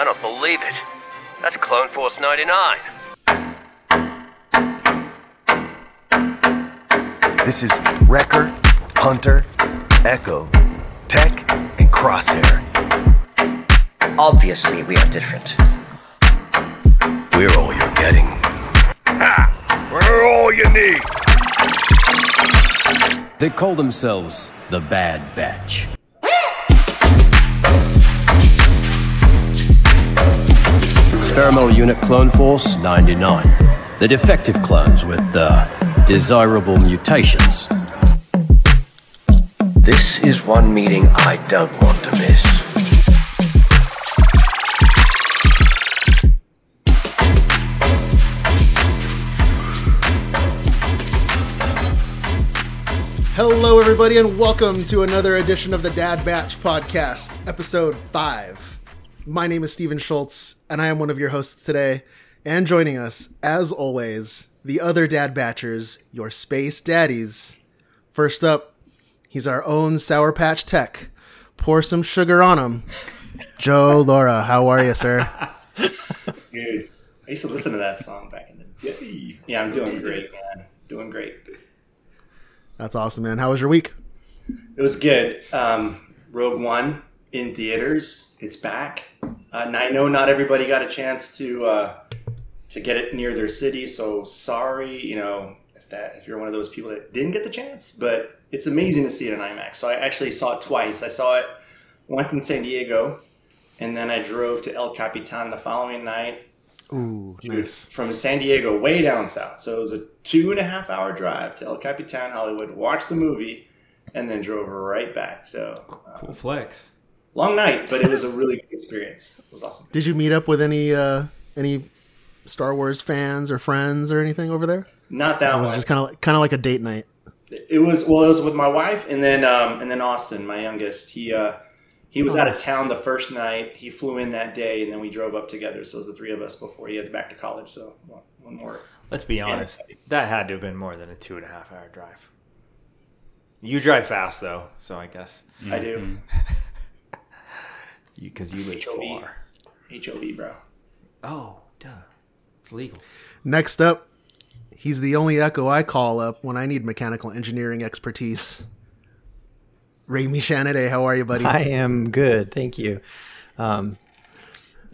I don't believe it. That's Clone Force 99. This is Wrecker, Hunter, Echo, Tech, and Crosshair. Obviously, we are different. We're all you're getting. We're all you need. They call themselves the Bad Batch. Experimental Unit Clone Force 99. The defective clones with uh, desirable mutations. This is one meeting I don't want to miss. Hello, everybody, and welcome to another edition of the Dad Batch Podcast, episode 5. My name is Steven Schultz, and I am one of your hosts today. And joining us, as always, the other Dad Batchers, your space daddies. First up, he's our own Sour Patch Tech. Pour some sugar on him. Joe Laura, how are you, sir? Dude, I used to listen to that song back in the day. Yeah, I'm doing great, man. Doing great. That's awesome, man. How was your week? It was good. Um, Rogue One in theaters. It's back. Uh, and I know not everybody got a chance to uh, to get it near their city, so sorry. You know if that if you're one of those people that didn't get the chance, but it's amazing to see it in IMAX. So I actually saw it twice. I saw it once in San Diego, and then I drove to El Capitan the following night Ooh, nice. from San Diego way down south. So it was a two and a half hour drive to El Capitan, Hollywood, watched the movie, and then drove right back. So Cool flex. Long night, but it was a really good experience. It was awesome. Did you meet up with any uh any Star Wars fans or friends or anything over there? Not that It was one. just kind of like, kind of like a date night. it was well, it was with my wife, and then um, and then Austin, my youngest. He uh, he was Oh, out of town the first night. He flew in that day, and then we drove up together. So it was the three of us before he heads back to college. So one, one more. Let's be honest. That had to have been more than a two and a half hour drive. You drive fast though, so I guess I do. because you, live HOV. far. HOV, bro. Oh, duh, it's legal. Next up, he's the only Echo I call up when I need mechanical engineering expertise. Rami Shanaday, how are you, buddy? I am good, thank you. Um,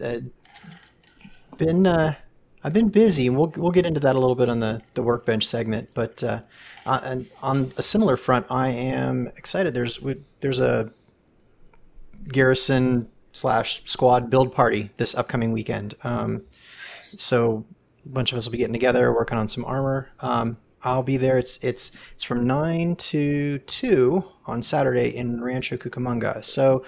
uh, been uh, I've been busy, and we'll we'll get into that a little bit on the the workbench segment. But uh, on, and on a similar front, I am excited. There's we, there's a garrison slash squad build party this upcoming weekend. Um, so a bunch of us will be getting together, working on some armor. Um, I'll be there. It's it's it's from nine to two on Saturday in Rancho Cucamonga. So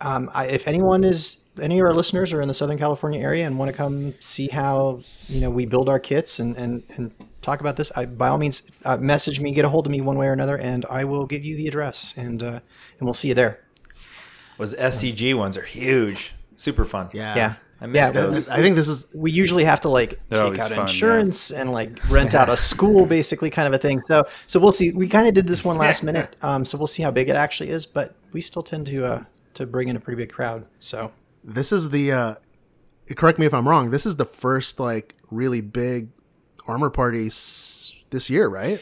um, I, if anyone is any of our listeners are in the Southern California area and want to come see how you know we build our kits and and, and talk about this, I, by all means uh, message me, get a hold of me one way or another, and I will give you the address and uh, and we'll see you there. Was SCG ones are huge, super fun. yeah. Yeah. I Yeah, I, those. I think this is we usually have to like They're take out fun, yeah. insurance and like rent out a school basically kind of a thing so so we'll see we kind of did this one last minute um, so we'll see how big it actually is but we still tend to uh, to bring in a pretty big crowd so this is the uh correct me if I'm wrong. This is the first like really big armor party s- this year, right?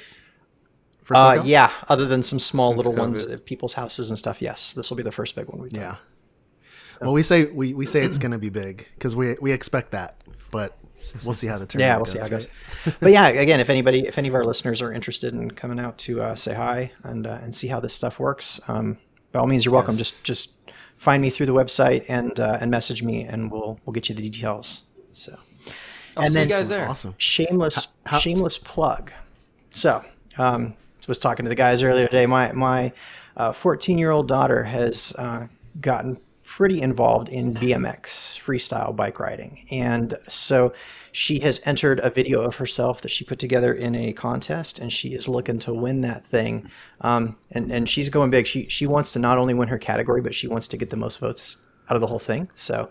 For uh, yeah other than some small Since little ones at people's houses and stuff yes this will be the first big one we've done Yeah. Well, we say we, we say it's going to be big because we we expect that, but we'll see how the turn. yeah we'll see how it goes but yeah again if anybody if any of our listeners are interested in coming out to uh, say hi and uh, and see how this stuff works um, by all means you're welcome Yes. just just find me through the website and uh, and message me and we'll we'll get you the details so I'll and see then you guys there. Awesome. shameless how- shameless plug so um was talking to the guys earlier today. My my 14 year old daughter has uh, gotten pretty involved in bmx freestyle bike riding. And so she has entered a video of herself that she put together in a contest and she is looking to win that thing. Um, and, and she's going big. She, she wants to not only win her category but she wants to get the most votes out of the whole thing. So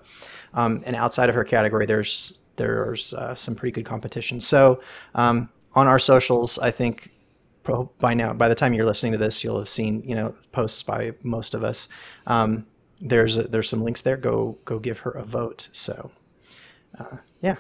um, and outside of her category there's there's uh, some pretty good competition. So um, on our socials i think by now by the time you're listening to this you'll have seen you know posts by most of us um, there's a, there's some links there. Go go give her a vote. So, uh, yeah,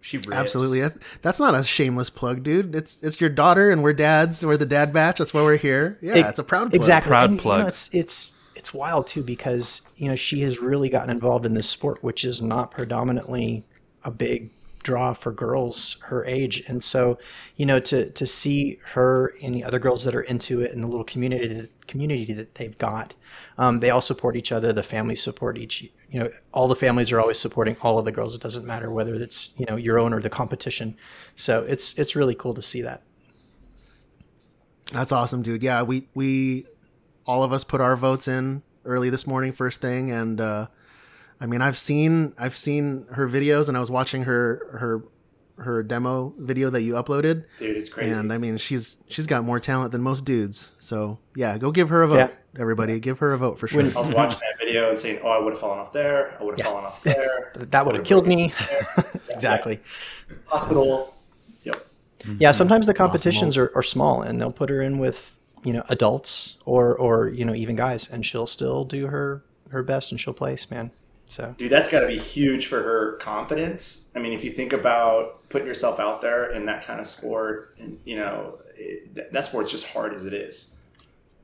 She rips. Absolutely. That's, that's not a shameless plug, dude. It's it's your daughter, and we're dads. We're the dad batch. That's why we're here. Yeah, It- it's a proud plug. exactly Proud And, you know, plug. it's it's it's wild too because you know she has really gotten involved in this sport, which is not predominantly a big draw for girls her age, and so you know to to see her and the other girls that are into it and the little community community that they've got, um, they all support each other. The families support each. You know, all the families are always supporting all of the girls. It doesn't matter whether it's you know your own or the competition. So it's it's really cool to see that. That's awesome, dude. Yeah, we we all of us put our votes in early this morning, first thing, and uh, I mean, I've seen I've seen her videos, and I was watching her her her demo video that you uploaded, Dude, it's crazy. and I mean, she's she's got more talent than most dudes. So yeah, go give her a vote, Yeah. everybody. Give her a vote for sure. I was watching that video and saying, "Oh, I would have fallen off there. I would have fallen off there. That would have killed me. exactly. Hospital. Yep. Yeah, mm-hmm. sometimes the competitions are, are small and they'll put her in with, you know, adults or or, you know, even guys and she'll still do her her best and she'll place, man. So Dude, that's got to be huge for her confidence. I mean, if you think about putting yourself out there in that kind of sport, and you know, it, that- that sport's just hard as it is.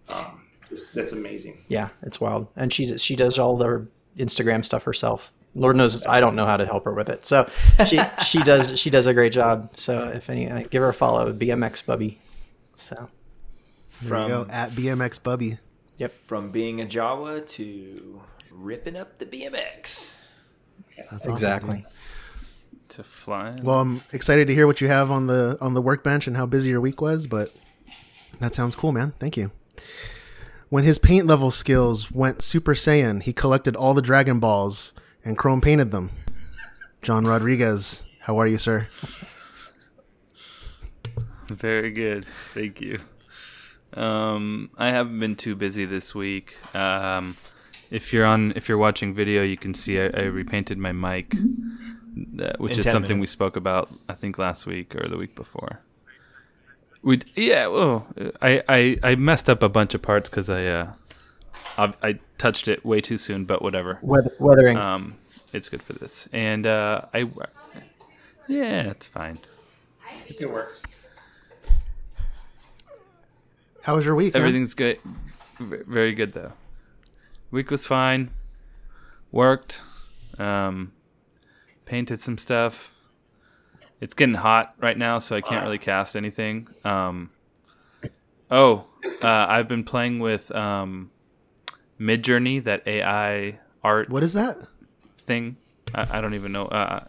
Um, just, that's amazing. yeah, it's wild. And she does- she does all the Instagram stuff herself. Lord knows I don't know how to help her with it. So she she does she does a great job. So if any uh, give her a follow, BMX Bubby. So there you go From at BMX Bubby. Yep. from being a Jawa to ripping up the BMX. That's exactly. dude. To fly. Well, I'm excited to hear what you have on the on the workbench and how busy your week was, but that sounds cool, man. Thank you. When his paint level skills went Super Saiyan, he collected all the Dragon Balls and chrome painted them. John Rodriguez, how are you, sir? Very good. Thank you. Um, I haven't been too busy this week. Um, if you're on, if you're watching video, you can see I, I repainted my mic, uh, which In is 10 something we spoke about. I think last week or the week before. We yeah. Well, I, I I messed up a bunch of parts because I uh I, I touched it way too soon. But whatever. Weather, weathering. Um, it's good for this, and uh, I yeah, it's fine. It works. How was your week? man? Everything's good. Very good though. Week was fine. Worked. Um, painted some stuff. It's getting hot right now, so I can't really cast anything. Um, oh, uh, I've been playing with um, Midjourney, that AI art What is that? thing. I, I don't even know. Uh,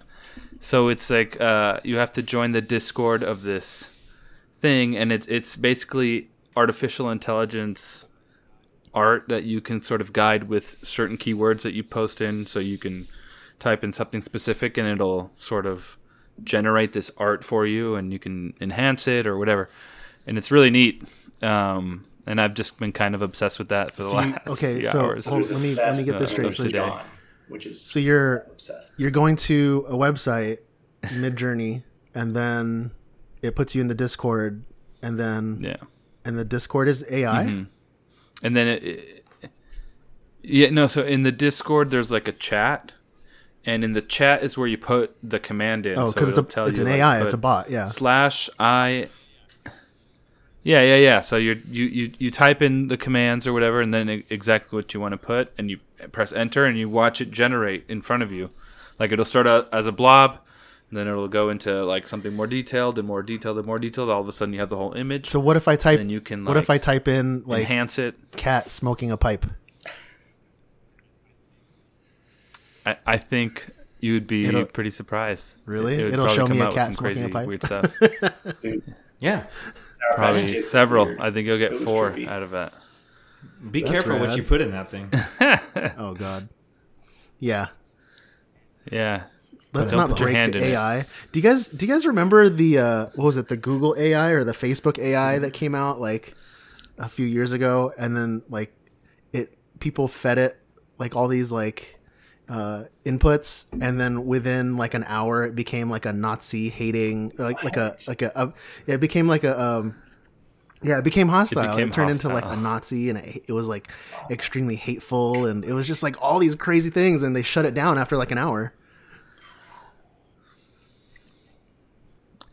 so it's like uh, you have to join the Discord of this thing, and it's it's basically artificial intelligence art that you can sort of guide with certain keywords that you post in. So you can type in something specific, and it'll sort of generate this art for you, and you can enhance it or whatever. And it's really neat. Um, and I've just been kind of obsessed with that for the So you- last okay, so hours. hold- let me let me get this straight. of So, today. Dawn, which is so you're obsessed. you're going to a website, Midjourney, and then it puts you in the Discord, and then Yeah. and the Discord is AI. Mm-hmm. And then it, it yeah no so in the discord there's like a chat and in the chat is where you put the command in Oh, So because it's a it's you, an like, AI, it's a bot. Yeah. slash i yeah yeah yeah so you're, you you you type in the commands or whatever and then exactly what you want to put and you press enter and you watch it generate in front of you like it'll start out as a blob and then it'll go into like something more detailed and more detailed and more detailed all of a sudden you have the whole image So what if I type? then you can, what if I type in like enhance it cat smoking a pipe? I, I think you'd be It'll- pretty surprised. Really? It would It'll show me a cat some smoking a pipe? Weird stuff. Yeah. Probably several. weird. I think you'll get four trippy. out of that. Be That's careful what you put in that thing. Oh God. Yeah. Yeah. Let's not break the in it. AI. Do you guys do you guys remember the uh what was it, the Google AI or the Facebook AI that came out like a few years ago and then like it people fed it like all these like uh inputs and then within like an hour it became like a Nazi hating like like a like a, a it became like a um Yeah, it became hostile. It, became turned into like a. Nazi, and it, it was like extremely hateful, and it was just like all these crazy things, and they shut it down after like an hour.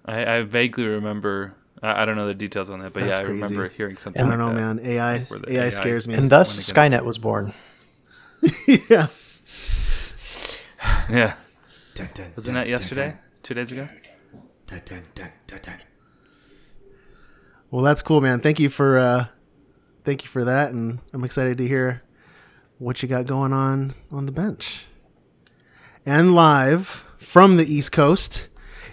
I, I vaguely remember. I, I don't know the details on that, but That's yeah, I remember hearing something. I don't know, that. man. AI AI, AI scares me. And thus, Skynet was born. yeah. Yeah. Wasn't that yesterday? Two days ago? Well, that's cool, man. Thank you for uh, thank you for that, and I'm excited to hear what you got going on on the bench. And live from the East Coast,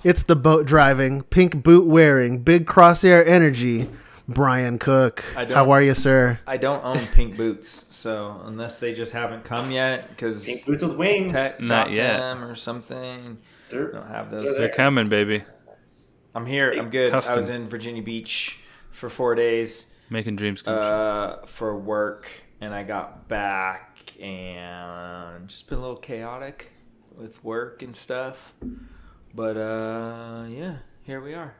it's the boat driving, pink boot wearing, big crosshair energy, Brian Cook. I don't- How are you, sir? I don't own pink boots, so unless they just haven't come yet, because Pink boots with wings. Tech Not yet. them or something. They're- don't have they're those. They're coming, baby. I'm here. I'm good. I was in Virginia Beach for four days Making dreams come true. uh, for work, and I got back and just been a little chaotic with work and stuff. But uh, yeah, here we are.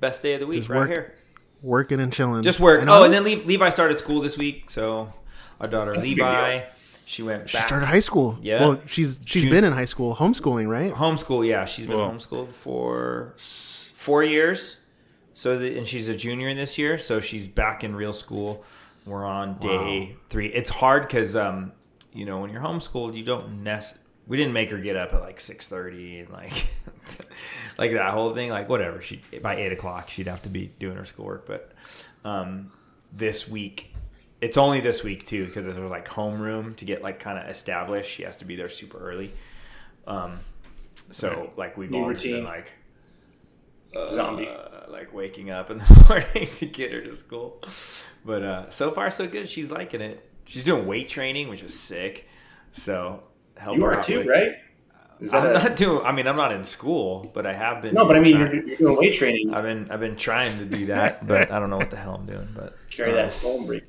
Best day of the week Just right work- here. Working and chilling. Just work. And Oh, all- and then Le- Levi started school this week, so our daughter That's Levi, she went she started high school. Yeah. Well, she's she's June- been in high school, homeschooling, right? homeschool. Yeah, she's been Whoa. homeschooled for four years. So the, and she's a junior in this year, so she's back in real school. We're on day three. It's hard because um, you know when you're homeschooled, you don't nest. We didn't make her get up at like six thirty and like like that whole thing. Like whatever, she by eight o'clock she'd have to be doing her schoolwork. But um, this week, it's only this week too because there's like homeroom to get like kind of established. She has to be there super early. Um, so like we've New all just been routine. like Zombie. uh, like waking up in the morning to get her to school. But uh, so far so good. She's liking it. She's doing weight training, which is sick. So help You are out too, with- right? Is that I'm a- not doing. I mean, I'm not in school, but I have been. no, but I mean, trying- you're, you're doing weight training. I've been I've been trying to do that, but I don't know what the hell I'm doing. But Carry uh, that stone break.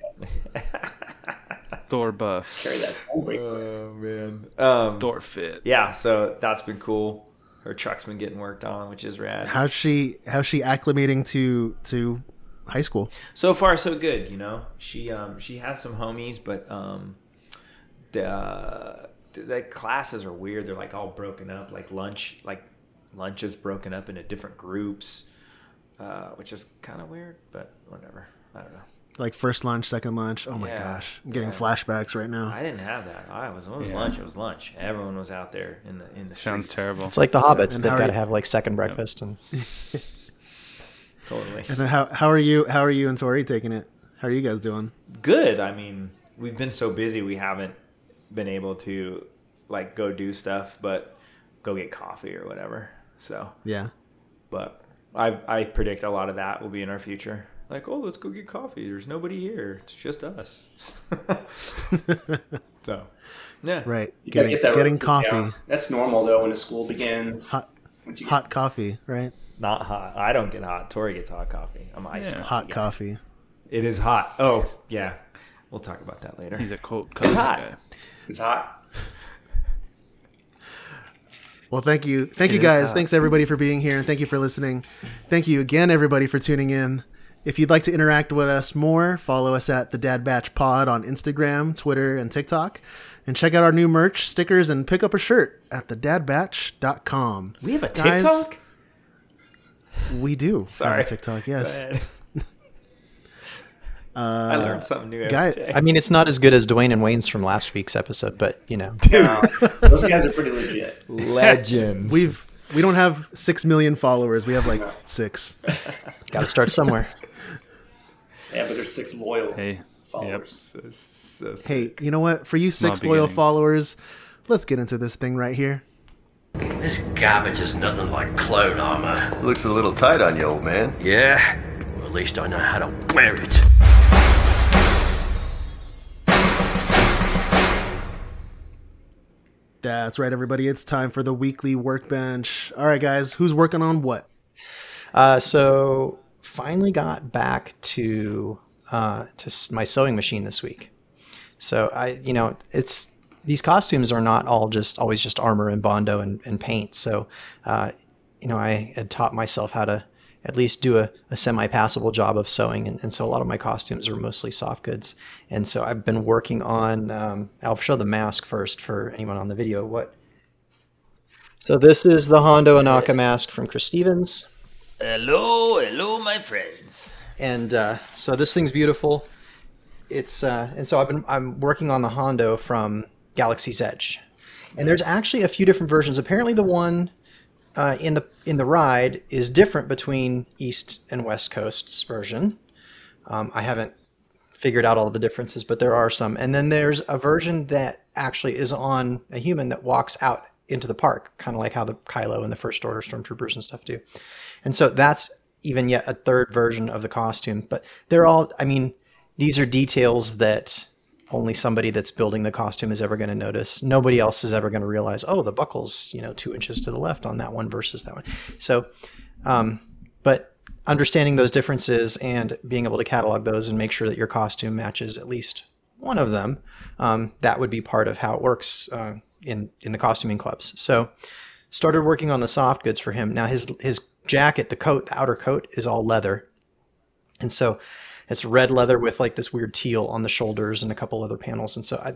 Thor buff. Carry that stone break. Oh man. Um, Thor fit. yeah, so that's been cool. Her truck's been getting worked on, which is rad. How's she how's she acclimating to to high school? so far so good you know she um she has some homies but um the uh, the, the classes are weird they're like all broken up like lunch like lunch is broken up into different groups uh which is kind of weird but whatever i don't know Like first lunch, second lunch. Oh my Yeah, gosh, I'm getting yeah. flashbacks right now. i didn't have that i was when it was Yeah. lunch it was lunch everyone was out there in the in the Sounds streets. terrible. It's like the hobbits. They've got to have like second breakfast and totally And then how how are you how are you and Tori taking it? How are you guys doing? good. I mean, we've been so busy we haven't been able to like go do stuff, but go get coffee or whatever. So, Yeah. but I I predict a lot of that will be in our future. Like, oh, let's go get coffee. There's nobody here. It's just us. so, yeah, Right. You Getting get that getting routine coffee. down. That's normal though when the school begins. Hot get- hot coffee, right? Not hot. I don't get hot. Tori gets hot coffee. I'm iced Yeah. coffee Hot guy. coffee. It is hot. Oh, yeah. We'll talk about that later. He's a cold coffee hot. guy. It's hot. Well, thank you. Thank It you guys. hot. Thanks everybody for being here and thank you for listening. Thank you again everybody for tuning in. If you'd like to interact with us more, follow us at the Dad Batch Pod on Instagram, Twitter, and TikTok. And check out our new merch, stickers, and pick up a shirt at thedadbatch.com. we have a Guys, TikTok. We do. Sorry. Have a TikTok, Go yes. Ahead. I learned something new every guys- day. I mean, it's not as good as Dwayne and Wayne's from last week's episode, but you know, Wow. Those guys are pretty legit. Legends. We've we don't have six million followers. We have like six. got to start somewhere. Yeah, but there's six loyal Hey. followers. so, so Hey, you know what? For you six Small loyal beginnings. followers, let's get into this thing right here. This garbage is nothing like clone armor. Looks a little tight on you, old man. Yeah? Well, at least I know how to wear it. That's right, everybody. It's time for the weekly workbench. All right, guys, who's working on what? Uh, so finally got back to uh, to my sewing machine this week. So I, you know, it's these costumes are not all just always just armor and bondo and, and paint. So, uh, you know, I had taught myself how to at least do a, a semi-passable job of sewing. And, and so a lot of my costumes are mostly soft goods. And so I've been working on. Um, I'll show the mask first for anyone on the video. What? So this is the Hondo Ohnaka mask from Chris Stevens. Hello, hello, my friends. and uh, so this thing's beautiful. It's uh, and so I've been I'm working on the Hondo from Galaxy's Edge, and there's actually a few different versions. Apparently, the one uh, in the in the ride is different between East and West Coast's version. Um, I haven't figured out all the differences, but there are some. And then there's a version that actually is on a human that walks out into the park, kind of like how the Kylo and the First Order stormtroopers and stuff do. And so that's even yet a third version of the costume. But they're all, I mean, these are details that only somebody that's building the costume is ever going to notice. Nobody else is ever going to realize, oh, the buckle's, you know, two inches to the left on that one versus that one. So, um, but understanding those differences and being able to catalog those and make sure that your costume matches at least one of them, um, that would be part of how it works uh, in in the costuming clubs. So, started working on the soft goods for him. Now his his jacket, the coat, the outer coat is all leather, and so it's red leather with like this weird teal on the shoulders and a couple other panels. And so I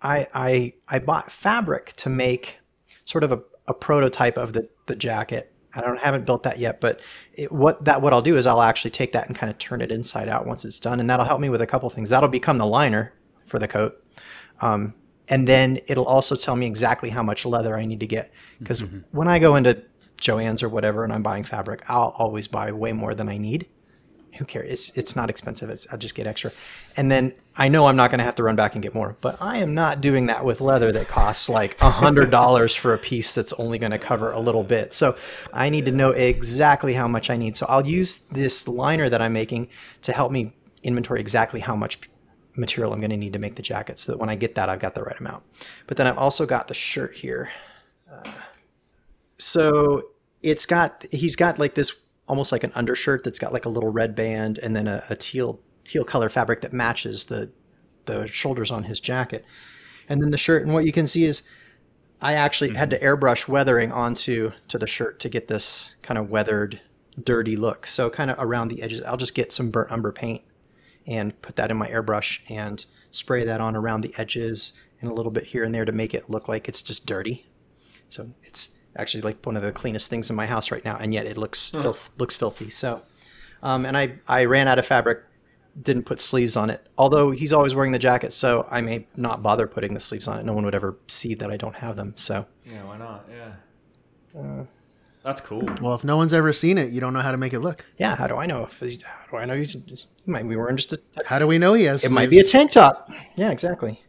I I, I bought fabric to make sort of a, a prototype of the the jacket. I don't haven't built that yet, but it, what that what I'll do is I'll actually take that and kind of turn it inside out once it's done, and that'll help me with a couple things. That'll become the liner for the coat. Um, and then it'll also tell me exactly how much leather I need to get. Because when I go into Joann's or whatever and I'm buying fabric, I'll always buy way more than I need. Who cares? It's it's not expensive. It's I'll just get extra, and then I know I'm not going to have to run back and get more. But I am not doing that with leather that costs like a hundred dollars for a piece that's only going to cover a little bit. So I need to know exactly how much I need. So I'll use this liner that I'm making to help me inventory exactly how much material I'm going to need to make the jacket so that when I get that, I've got the right amount. But then I've also got the shirt here. Uh, so it's got, he's got like this almost like an undershirt that's got like a little red band and then a, a teal, teal color fabric that matches the, the shoulders on his jacket. And then the shirt, and what you can see is I actually had to mm-hmm. airbrush weathering onto to the shirt to get this kind of weathered, dirty look. So kind of around the edges, I'll just get some burnt umber paint and put that in my airbrush and spray that on around the edges and a little bit here and there to make it look like it's just dirty. So it's actually like one of the cleanest things in my house right now, and yet it looks filth, looks filthy. So, um, and I I ran out of fabric, didn't put sleeves on it. Although he's always wearing the jacket, so I may not bother putting the sleeves on it. No one would ever see that I don't have them. So Yeah, why not? Yeah. That's cool. Well, if no one's ever seen it, you don't know how to make it look. yeah, how do I know if how do I know he's he might be wearing just a How do we know he has? it might be a tank top. Yeah, exactly.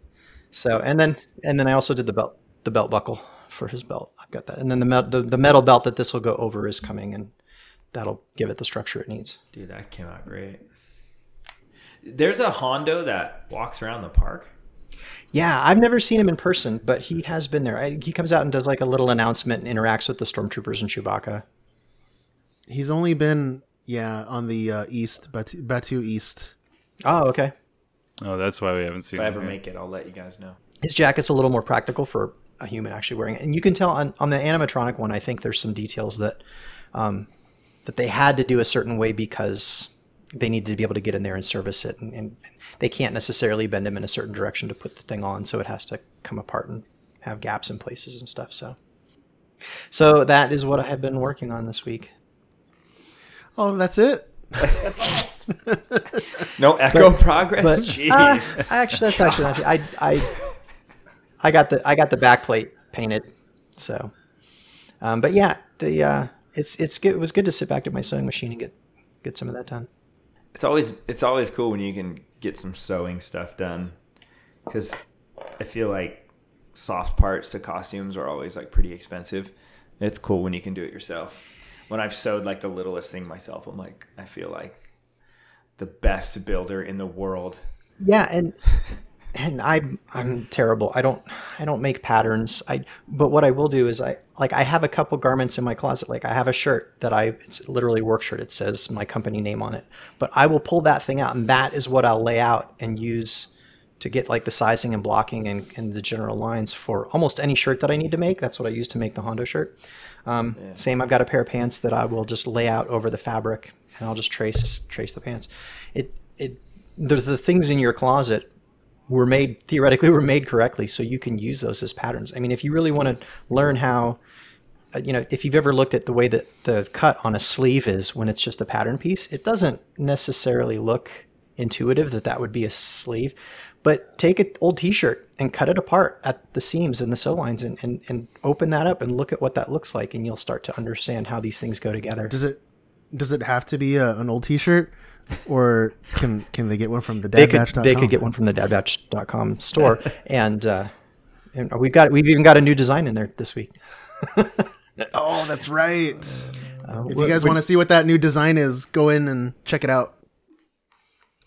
So and then and then I also did the belt the belt buckle for his belt. I've got that, and then the met, the, the metal belt that this will go over is coming, and that'll give it the structure it needs. Dude, that came out great. There's a Hondo that walks around the park. Yeah, I've never seen him in person, but he has been there. I, he comes out and does like a little announcement and interacts with the stormtroopers and Chewbacca. He's only been yeah on the uh, east, Batuu, Batuu East. Oh, okay. Oh, that's why we haven't seen If I ever yet. make it, I'll let you guys know. His jacket's a little more practical for a human actually wearing it, and you can tell on, on the animatronic one. I think there's some details that um, that they had to do a certain way because they needed to be able to get in there and service it, and, and they can't necessarily bend them in a certain direction to put the thing on, so it has to come apart and have gaps in places and stuff. So, so that is what I have been working on this week. Oh, that's it. No echo progress. but- Jeez. Uh, actually, that's actually not. I I I got the I got the back plate painted. So, um, but yeah, the uh, it's it's good. It was good to sit back at my sewing machine and get get some of that done. it's always it's always cool when you can get some sewing stuff done because I feel like soft parts to costumes are always like pretty expensive. It's cool when you can do it yourself. When I've sewed like the littlest thing myself, I'm like I feel like the best builder in the world. Yeah, and and I'm I'm terrible. I don't I don't make patterns. I but what I will do is I like I have a couple garments in my closet. Like I have a shirt that I it's literally work shirt. It says my company name on it. But I will pull that thing out and that is what I'll lay out and use to get like the sizing and blocking and, and the general lines for almost any shirt that I need to make. That's what I use to make the Hondo shirt. Um, Same, I've got a pair of pants that I will just lay out over the fabric and I'll just trace trace the pants. It it the, the things in your closet were made theoretically were made correctly, so you can use those as patterns. I mean, if you really want to learn how uh, you know, if you've ever looked at the way that the cut on a sleeve is when it's just a pattern piece, it doesn't necessarily look intuitive that that would be a sleeve. But take an old T-shirt and cut it apart at the seams and the sew lines, and, and, and open that up and look at what that looks like, and you'll start to understand how these things go together. Does it does it have to be a, an old T-shirt, or can can they get one from the They could they could get one from the dadbatch.com store, and uh, and we've got we've even got a new design in there this week. Oh, that's right. Uh, if you guys want to see what that new design is, go in and check it out.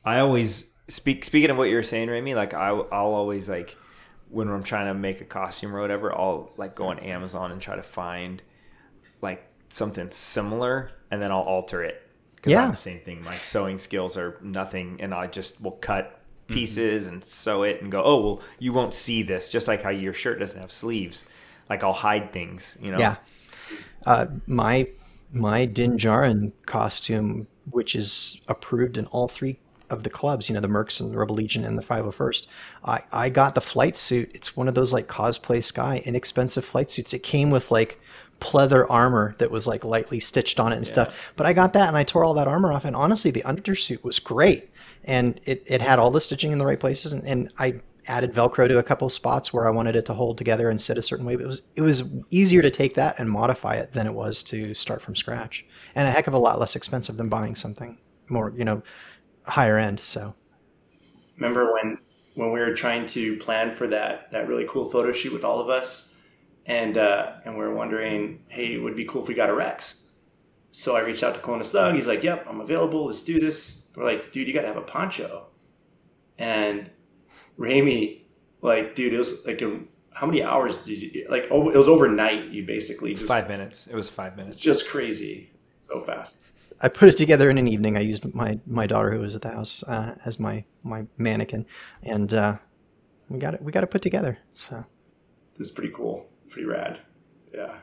I always speak. Speaking of what you're saying, Remy, like I, I'll always like when I'm trying to make a costume or whatever, I'll like go on Amazon and try to find like something similar, and then I'll alter it. Because Yeah. I'm the same thing. My sewing skills are nothing, and I just will cut pieces and sew it and go, oh well, you won't see this. Just like how your shirt doesn't have sleeves. Like I'll hide things, you know. Yeah. Uh, my my Din Djarin costume, which is approved in all three of the clubs, you know, the Mercs and the Rebel Legion and the 501st. I, I got the flight suit. It's one of those like cosplay sky inexpensive flight suits. It came with like pleather armor that was like lightly stitched on it and stuff. But I got that and I tore all that armor off. And honestly, the undersuit was great. And it, it had all the stitching in the right places. And, and I added Velcro to a couple spots where I wanted it to hold together and sit a certain way. But it was it was easier to take that and modify it than it was to start from scratch, and a heck of a lot less expensive than buying something more you know higher end. So Remember when when we were trying to plan for that that really cool photo shoot with all of us, and uh, and we are wondering, hey, it would be cool if we got a Rex. So I reached out to Clonus Doug. He's like, "Yep, I'm available. Let's do this." We're like, "Dude, you got to have a poncho." And Rami, like, dude, it was like, a, how many hours did you like? Over, it was overnight. You basically just Five minutes. It was five minutes. just crazy, so fast. I put it together in an evening. I used my my daughter who was at the house uh, as my my mannequin, and uh, we got it we got it put together. So This is pretty cool, pretty rad. Yeah,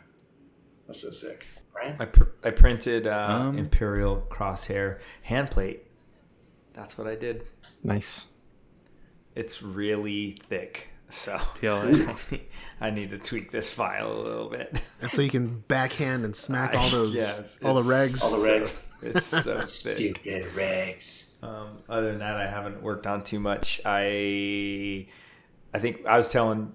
that's so sick. Brian, I, pr- I printed uh, Um, Imperial crosshair hand plate. That's what I did. nice. It's really thick, so PLA. I need to tweak this file a little bit. And so you can backhand and smack all those, Yes, all the regs. all the regs. It's so thick. Stupid regs. Um, other than that, I haven't worked on too much. I I think I was telling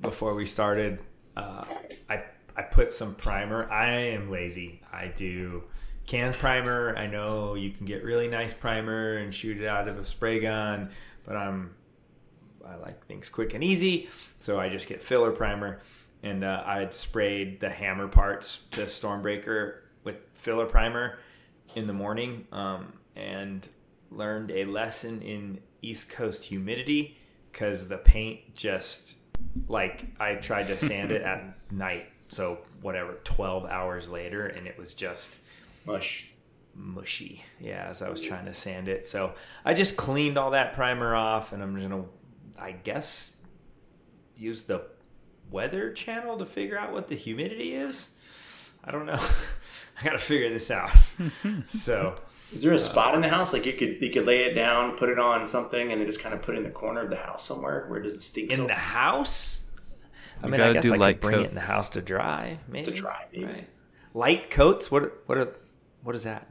before we started. Uh, I I put some primer. I am lazy. I do canned primer. I know you can get really nice primer and shoot it out of a spray gun, but I'm I like things quick and easy, so I just get filler primer. And uh, I had sprayed the hammer parts to Stormbreaker with filler primer in the morning, um, and learned a lesson in East Coast humidity because the paint just like I tried to sand it at night, so whatever, twelve hours later, and it was just Mush. mushy. Yeah, as I was trying to sand it. So I just cleaned all that primer off and I'm just gonna I guess use the weather channel to figure out what the humidity is. I don't know. I gotta figure this out. so Is there a spot in the house like you could you could lay it down, put it on something, and then just kind of put it in the corner of the house somewhere where it doesn't stink in so the house? I You mean I gotta guess do I light could bring it in the house to dry, maybe. to dry. Maybe. Right. Light coats? What what are, what is that?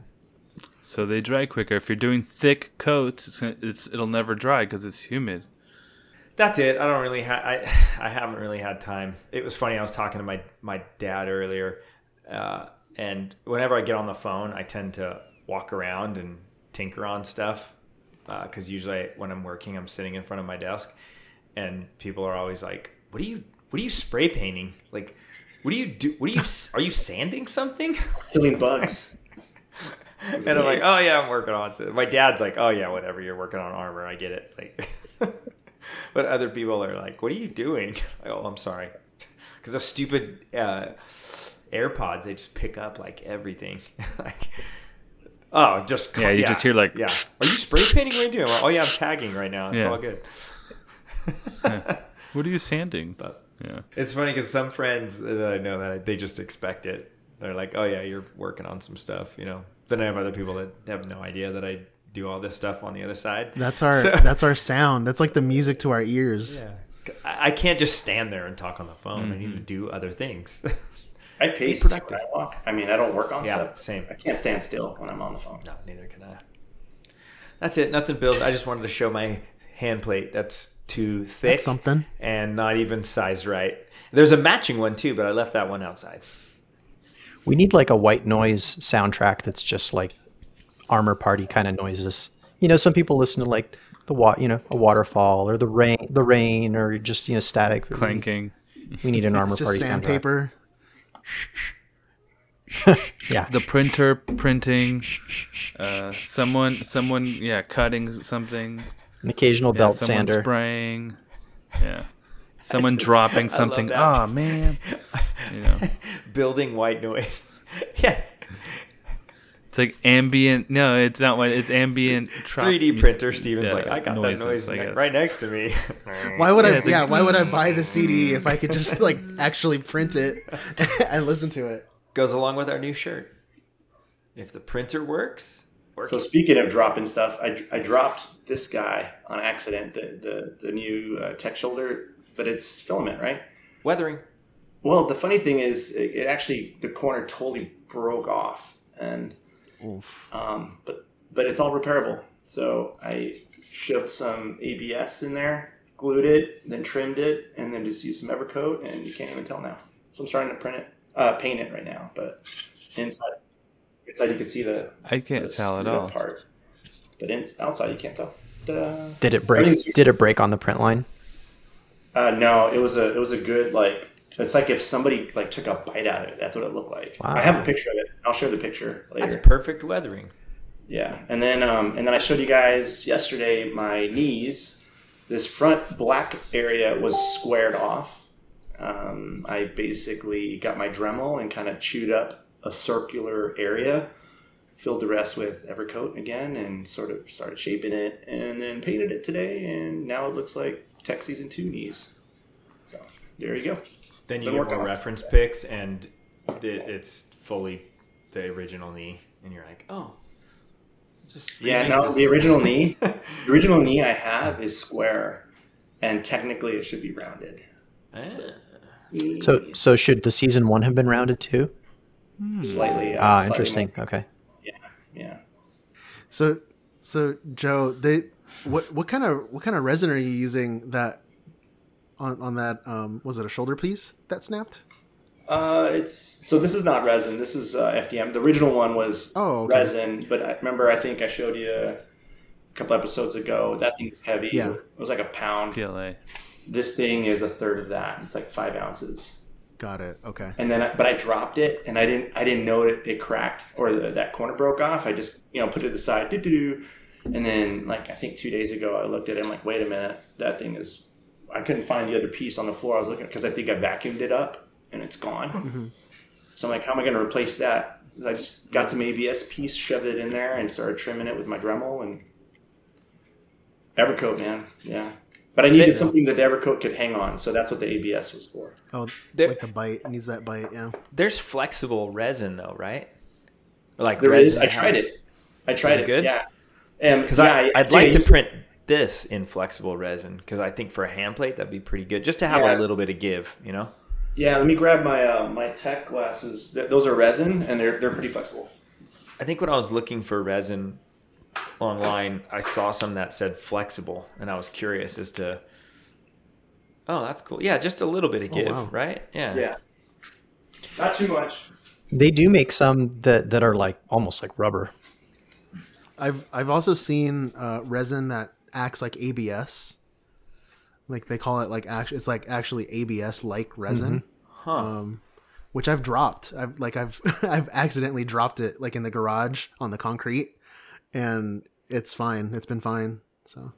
so they dry quicker. If you're doing thick coats, it's, gonna, it's it'll never dry because it's humid. That's it. I don't really have. I I haven't really had time. It was funny. I was talking to my my dad earlier, uh, and whenever I get on the phone, I tend to walk around and tinker on stuff because usually when I'm working, I'm sitting in front of my desk, and people are always like, "What are you? What are you spray painting? Like, what do you do? What are you? Are you sanding something?" Killing bugs. and I'm like, "Oh yeah, I'm working on it." My dad's like, "Oh yeah, whatever. You're working on armor. I get it." Like. but other people are like, "What are you doing?" Like, oh, I'm sorry, because those stupid uh, AirPods they just pick up like everything. like, oh, just Yeah, you just hear, like, yeah. Are you spray painting? What are you doing? Well, oh yeah, I'm tagging right now. It's Yeah. all good. What are you sanding? But yeah. It's funny because some friends that I know that they just expect it. They're like, "Oh yeah, you're working on some stuff," you know. Then I have other people that have no idea that I do all this stuff on the other side. That's our So- that's our sound. That's like the music to our ears. Yeah. I I can't just stand there and talk on the phone. I need to mm-hmm. do other things. I pace when I walk. I mean, I don't work on Yeah, stuff. same. I can't stand still when I'm on the phone. no, neither can I. That's it. Nothing built. I just wanted to show my hand plate. That's too thick. That's something. And not even sized right. There's a matching one too, but I left that one outside. We need like a white noise soundtrack that's just like armor party kind of noises. You know, some people listen to like the wa- you know, a waterfall or the rain, the rain, or just you know, static Clanking. We need an armor It's party just soundtrack. Sandpaper. Yeah, The printer printing. Uh, someone, someone, yeah, cutting something. an occasional Yeah, belt someone sander. spraying. Yeah. Someone dropping something. that. Oh man. You know, Building white noise. yeah. It's like ambient. No, it's not white. It's ambient. trop- 3D printer. Steven's yeah, like, I got noises, that noise ne- right next to me. Why would Yeah, I? it's like- Yeah, why would I buy the CD if I could just like actually print it and listen to it? Goes along with our new shirt. If the printer works, works. So speaking of dropping stuff, I, I dropped this guy on accident, the the, the new uh, tech shoulder, but it's filament, right? weathering. Well, the funny thing is, it, it actually the corner totally broke off, and um, but but it's all repairable. So I shoved some ABS in there, glued it, then trimmed it, and then just used some Evercoat, and you can't even tell now. So I'm starting to print it, uh, paint it right now, but inside inside you can see the I can't the tell at screwed all. Part, but in, outside you can't tell. Ta-da. Did it break? Everything's- Did it break on the print line? Uh, no, it was a it was a good like. It's like if somebody like took a bite out of it. That's what it looked like. Wow. I have a picture of it. I'll share the picture later. That's perfect weathering. Yeah, and then um, and then I showed you guys yesterday my knees. This front black area was squared off. Um, I basically got my Dremel and kind of chewed up a circular area, filled the rest with Evercoat again, and sort of started shaping it, and then painted it today, and now it looks like Tech Season Two knees. So there you go. Then you Been get working more on it. reference pics, and it, it's fully the original knee, and you're like, oh, just Yeah, no, this. the original knee, the original knee I have is square, and technically it should be rounded. Ah. So, so should the season one have been rounded too? slightly. Uh, Ah, slightly interesting. more- Okay. Yeah, yeah. So, so Joe, they what what kind of what kind of resin are you using that on on that? Um, was it a shoulder piece that snapped? Uh, it's so this is not resin. This is uh, FDM. The original one was Oh, okay. resin, but I remember I think I showed you a couple episodes ago. That thing's heavy. Yeah. It was like a pound. PLA. This thing is a third of that. It's like five ounces. Got it. Okay. And then, I, but I dropped it, and I didn't. I didn't know it, it cracked or the, that corner broke off. I just, you know, put it aside, doo doo doo, and then, like I think two days ago, I looked at it. I'm like, wait a minute, that thing is. I couldn't find the other piece on the floor. I was looking because I think I vacuumed it up, and it's gone. So I'm like, how am I going to replace that? I just got some ABS piece, shoved it in there, and started trimming it with my Dremel and Evercoat, man. Yeah. But I needed something that the Evercoat could hang on, so that's what the ABS was for. Oh, There- like the bite it needs that bite. Yeah. There's flexible resin though, right? Or like There is. resin I tried it. I tried it it. good? Yeah. Um, Because yeah, I, I'd like to used- print this in flexible resin because I think for a hand plate that'd be pretty good, just to have Yeah. a little bit of give, you know. Yeah, let me grab my uh, my tech glasses. Th- Those are resin, and they're they're pretty flexible. I think when I was looking for resin online, I saw some that said flexible, and I was curious as to. Oh, that's cool. Yeah, just a little bit of give, wow. right? Yeah. Yeah. Not too much. They do make some that that are like almost like rubber. I've I've also seen uh, resin that acts like ABS. Like they call it like actually it's like actually ABS like resin. Um, which I've dropped. I've like I've I've accidentally dropped it like in the garage on the concrete, and it's fine. It's been fine. So,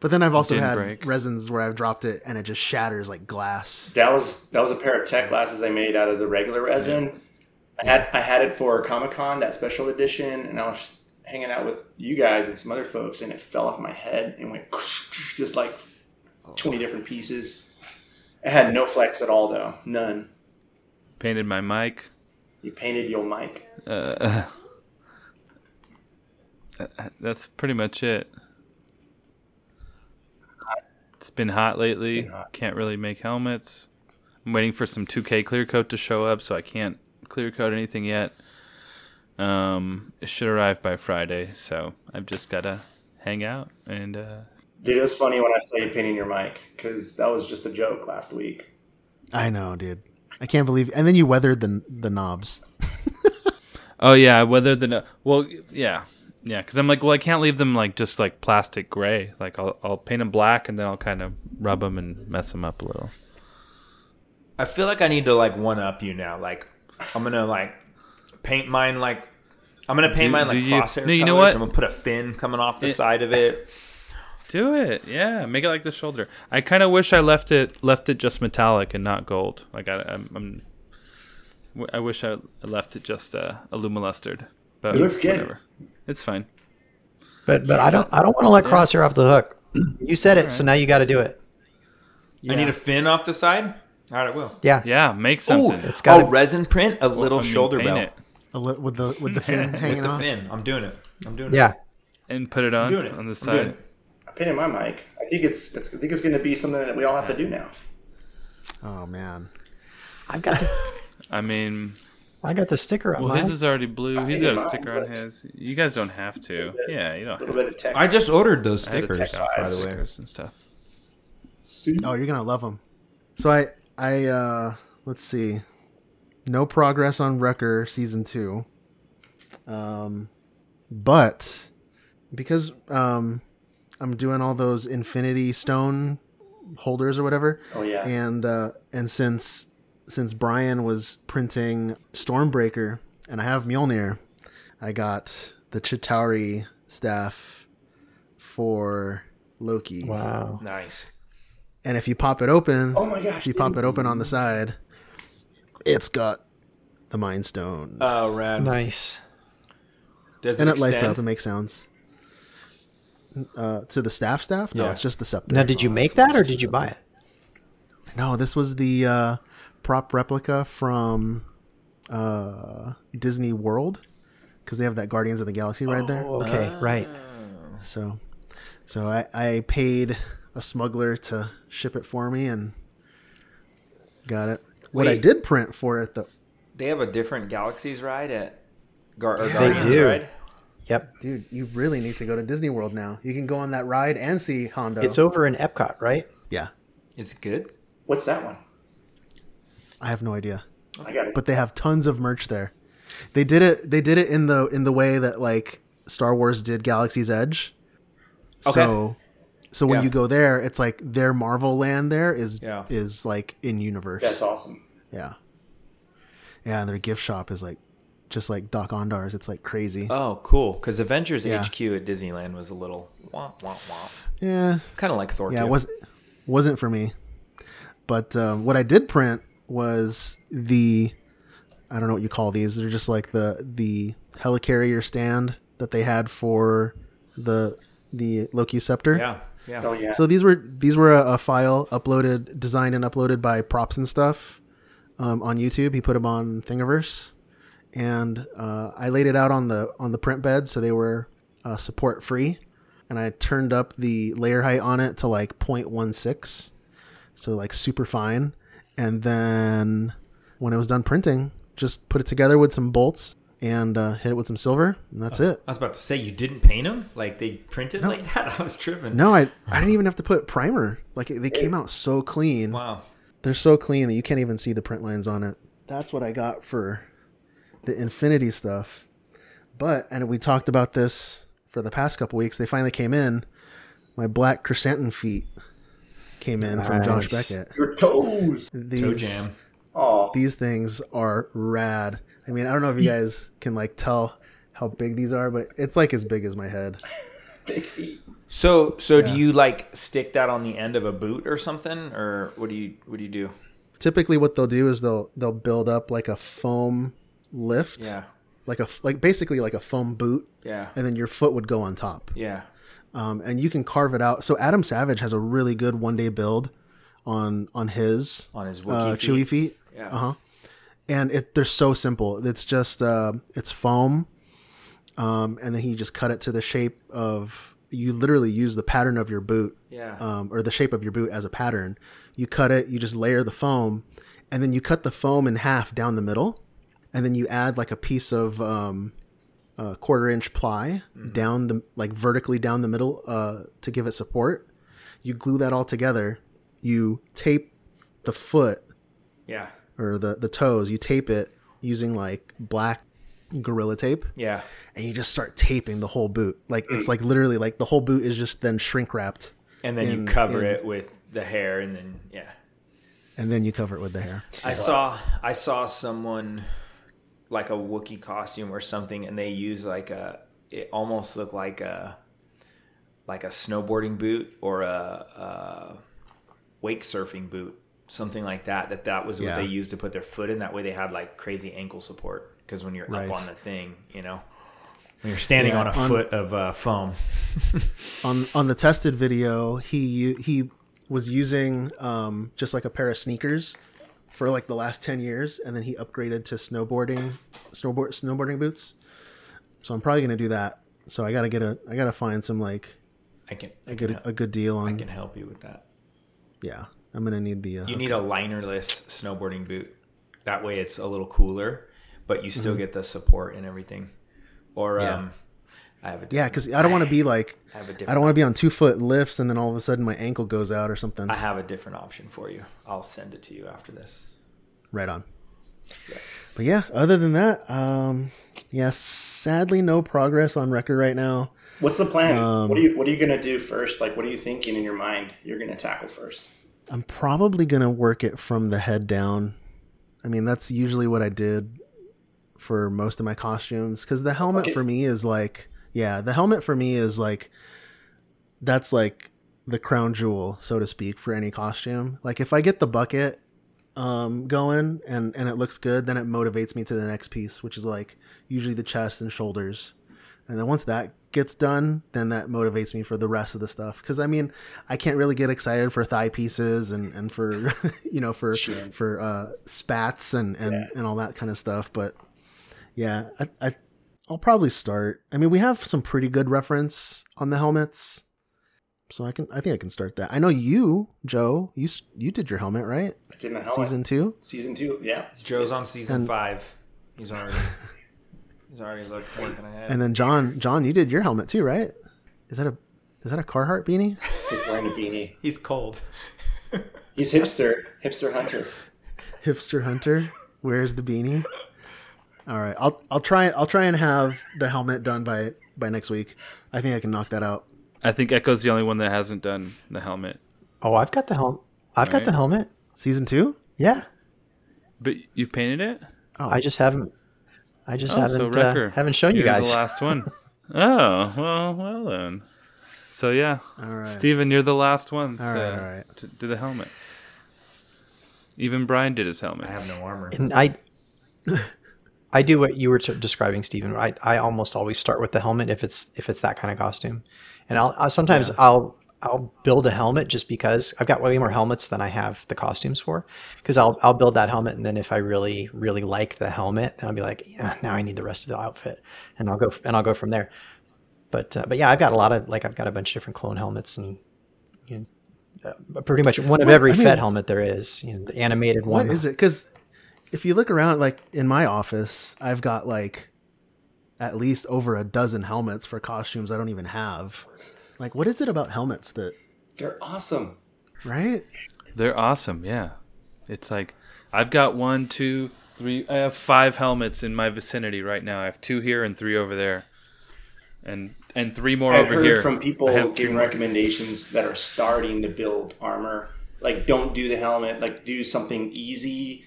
but then I've also had break. resins where I've dropped it and it just shatters like glass. That was that was a pair of tech glasses I made out of the regular resin. I had I had it for Comic Con that special edition, and I was hanging out with you guys and some other folks, and it fell off my head and went just like twenty different pieces. It had no flex at all, though. None. Painted my mic. You painted your mic. Uh, that's pretty much it. It's been hot lately. hot. Can't really make helmets. I'm waiting for some 2K clear coat to show up, so I can't clear coat anything yet. Um, it should arrive by Friday, so I've just gotta hang out and uh, Dude, it was funny when I saw you painting your mic because that was just a joke last week. I know, dude. I can't believe. And then you weathered the the knobs. Oh yeah, whether the no- well, yeah, yeah, because I'm like, well, I can't leave them like just like plastic gray. Like I'll I'll paint them black and then I'll kind of rub them and mess them up a little. I feel like I need to like one up you now. Like I'm gonna like paint mine like I'm gonna paint Do- mine like do you- crosshair. No, you know what? I'm gonna put a fin coming off the It- side of it. Do it, yeah. Make it like the shoulder. I kind of wish I left it left it just metallic and not gold. Like I, I'm, I'm I wish I left it just uh, alumilustered. But It looks good. It's fine. But but I don't I don't want to let Crosshair off the hook. You said it, so now you got to do it. I need a fin off the side. All right, I will. Yeah. Yeah, make Ooh, something. It's got oh, resin print a little I mean, shoulder belt it A li- with the with the fin hanging with the off. fin. I'm doing it. I'm doing it. Yeah. and put it I'm on doing it. on the side. I'm side. doing it. I painted my mic. I think it's, it's I think it's going to be something that we all have to do now. Oh man. I've got the, I mean, I got the sticker on well, mine. his is already blue. He's hated got a mine, sticker on his. You guys don't have to. Yeah, you A don't. little Have bit of tech. I just ordered those I had to stickers, by the the way. stickers and stuff. Oh, you're gonna love them. So I I uh let's see, no progress on Wrecker season two. Um, but because um I'm doing all those Infinity Stone holders or whatever, Oh yeah. and uh and since since Brian was printing Stormbreaker and I have Mjolnir, I got the Chitauri staff for Loki. wow. Nice. And if you pop it open, Oh my gosh, if you pop it open on the side, it's got the Mind Stone, Oh, rad. Nice. Does and it lights up and makes sounds. Uh, to the staff staff? No, Yeah. it's just the scepter. Now, did you make that or did you buy it? No, this was the uh, prop replica from uh, Disney World because they have that Guardians of the Galaxy right there. Oh, okay, right. So, so I, I paid a smuggler to ship it for me and got it. What I did print for it though, They have a different Galaxies ride at Gar- or They do. ride. Yep. dude, you really need to go to Disney World now. You can go on that ride and see Hondo. It's over in Epcot, right? yeah, Is it good? What's that one? I have no idea. I got it. but they have tons of merch there. They did it. They did it in the in the way that like Star Wars did Galaxy's Edge. So, so when Yeah. you go there, it's like their Marvel land there is Yeah. is like in universe. That's awesome. Yeah, yeah, and their gift shop is like just like Dok-Ondar's. It's like crazy. Oh, cool. Because Avengers Yeah. HQ at Disneyland was a little wah wah wah. yeah, Kind of like Thor. yeah, 2. it was wasn't for me. But um, what I did print was the I don't know what you call these. They're just like the the helicarrier stand that they had for the the Loki scepter. Yeah, yeah. Oh yeah. So these were these were a, a file uploaded, designed and uploaded by Props and stuff um, on YouTube. He put them on Thingiverse, and uh, I laid it out on the on the print bed, so they were uh, support free. And I turned up the layer height on it to like 0.16, so like super fine. And then when it was done printing, just put it together with some bolts and uh, hit it with some silver, and that's it. I was about to say you didn't paint them. Like they printed like that. I was tripping. No, I I didn't even have to put primer. Like they came out so clean. Wow. They're so clean that you can't even see the print lines on it. That's what I got for the Infinity stuff. But and we talked about this for the past couple weeks. They finally came in. My black chrysanthemum feet came in from Josh Beckett. Your toes. These Toe jam. Oh, these things are rad. I mean, I don't know if you guys can like tell how big these are, but it's like as big as my head. big feet. So so Yeah. do you like stick that on the end of a boot or something, or what do you what do you do? Typically, what they'll do is they'll they'll build up like a foam lift. Yeah. like a like basically like a foam boot, Yeah. and then your foot would go on top. Yeah. um, and you can carve it out. So Adam Savage has a really good one day build on on his On his uh, Wookiee chewy feet. Yeah. Uh huh. And it they're so simple. It's just uh, it's foam, um, and then he just cut it to the shape of. You literally use the pattern of your boot, Yeah. um, or the shape of your boot as a pattern. You cut it. You just layer the foam, and then you cut the foam in half down the middle, and then you add like a piece of um, uh, quarter inch ply down the like vertically down the middle uh, to give it support. You glue that all together. You tape the foot Yeah. Or the the toes. You tape it using like black gorilla tape, Yeah. and you just start taping the whole boot. Like it's mm. like literally like the whole boot is just then shrink wrapped, And then In- you cover in- it with the hair, and then yeah. and then you cover it with the hair. I saw I saw someone like a Wookie costume or something, and they use like a it almost looked like a like a snowboarding boot or a, a wake surfing boot, something like that. That that was what Yeah. they used to put their foot in. That way they had like crazy ankle support because when you're Right. up on the thing, you know, when you're standing Yeah, on a on- foot of uh, foam. on on the tested video, he he was using um, just like a pair of sneakers for like the last ten years, and then he upgraded to snowboarding snowboard snowboarding boots. So I'm probably gonna do that. So I gotta get a I gotta find some like I can I a can, good a good deal on. I can help you with that. Yeah, I'm gonna need the. Uh, You need a linerless snowboarding boot. That way it's a little cooler, but you still get the support and everything. Or Mm-hmm. Yeah. um, I have a yeah, because I don't want to be like I have a I different. don't want to be on two foot lifts and then all of a sudden my ankle goes out or something. I have a different option for you. I'll send it to you after this. Right on. But yeah, other than that, um, yeah, sadly no progress on Wrecker right now. What's the plan? Um, what are you What are you gonna do first? Like, what are you thinking in your mind? You're gonna tackle first. I'm probably gonna work it from the head down. I mean, that's usually what I did for most of my costumes because the helmet Okay. for me is like, yeah, the helmet for me is like, that's like the crown jewel, so to speak, for any costume. Like if I get the bucket um going and and it looks good, then it motivates me to the next piece, which is like usually the chest and shoulders. And then once that gets done, then that motivates me for the rest of the stuff. Because I mean, I can't really get excited for thigh pieces and and for you know for for uh, spats and and and all that kind of stuff. But yeah, I, I I'll probably start. I mean, we have some pretty good reference on the helmets, so I can I think I can start that. I know you, Joe. You you did your helmet right? I did my helmet. Season two. Season two, yeah. Joe's on season and- five. He's already he's already look, working ahead. And then John, John, you did your helmet too, right? Is that a is that a Carhartt beanie? He's wearing a beanie. he's cold. He's hipster, hipster hunter. Hipster Hunter wears the beanie. All right, I'll I'll try I'll try and have the helmet done by by next week. I think I can knock that out. I think Echo's the only one that hasn't done the helmet. Oh, I've got the helmet. I've got the helmet. Season two. Yeah, But you've painted it? Oh. I just haven't. I just Oh, haven't so uh, haven't shown you you're guys. the last one. oh, well, well then. So yeah, All right. Steven, you're the last one All to, right, all right. to do the helmet. Even Brian did his helmet. I have no armor. And I, I do what you were t- describing, Stephen. I, I almost always start with the helmet if it's if it's that kind of costume, and I'll, I'll sometimes I'll I'll build a helmet just because I've got way more helmets than I have the costumes for. Because I'll I'll build that helmet, and then if I really really like the helmet, then I'll be like, yeah, now I need the rest of the outfit, and I'll go and I'll go from there. But uh, but yeah, I've got a lot of like I've got a bunch of different clone helmets and. You know, uh, pretty much one of What- every I mean- Fed helmet there is, you know, the animated one. What is it? Because if you look around, like in my office, I've got like at least over a dozen helmets for costumes I don't even have. Like, what is it about helmets that They're awesome. right? They're awesome. Yeah, it's like I've got one, two, three. I have five helmets in my vicinity right now. I have two here and three over there, and and three more I've over heard here. from people I have three giving more. recommendations that are starting to build armor. Like, don't do the helmet. Like, do something easy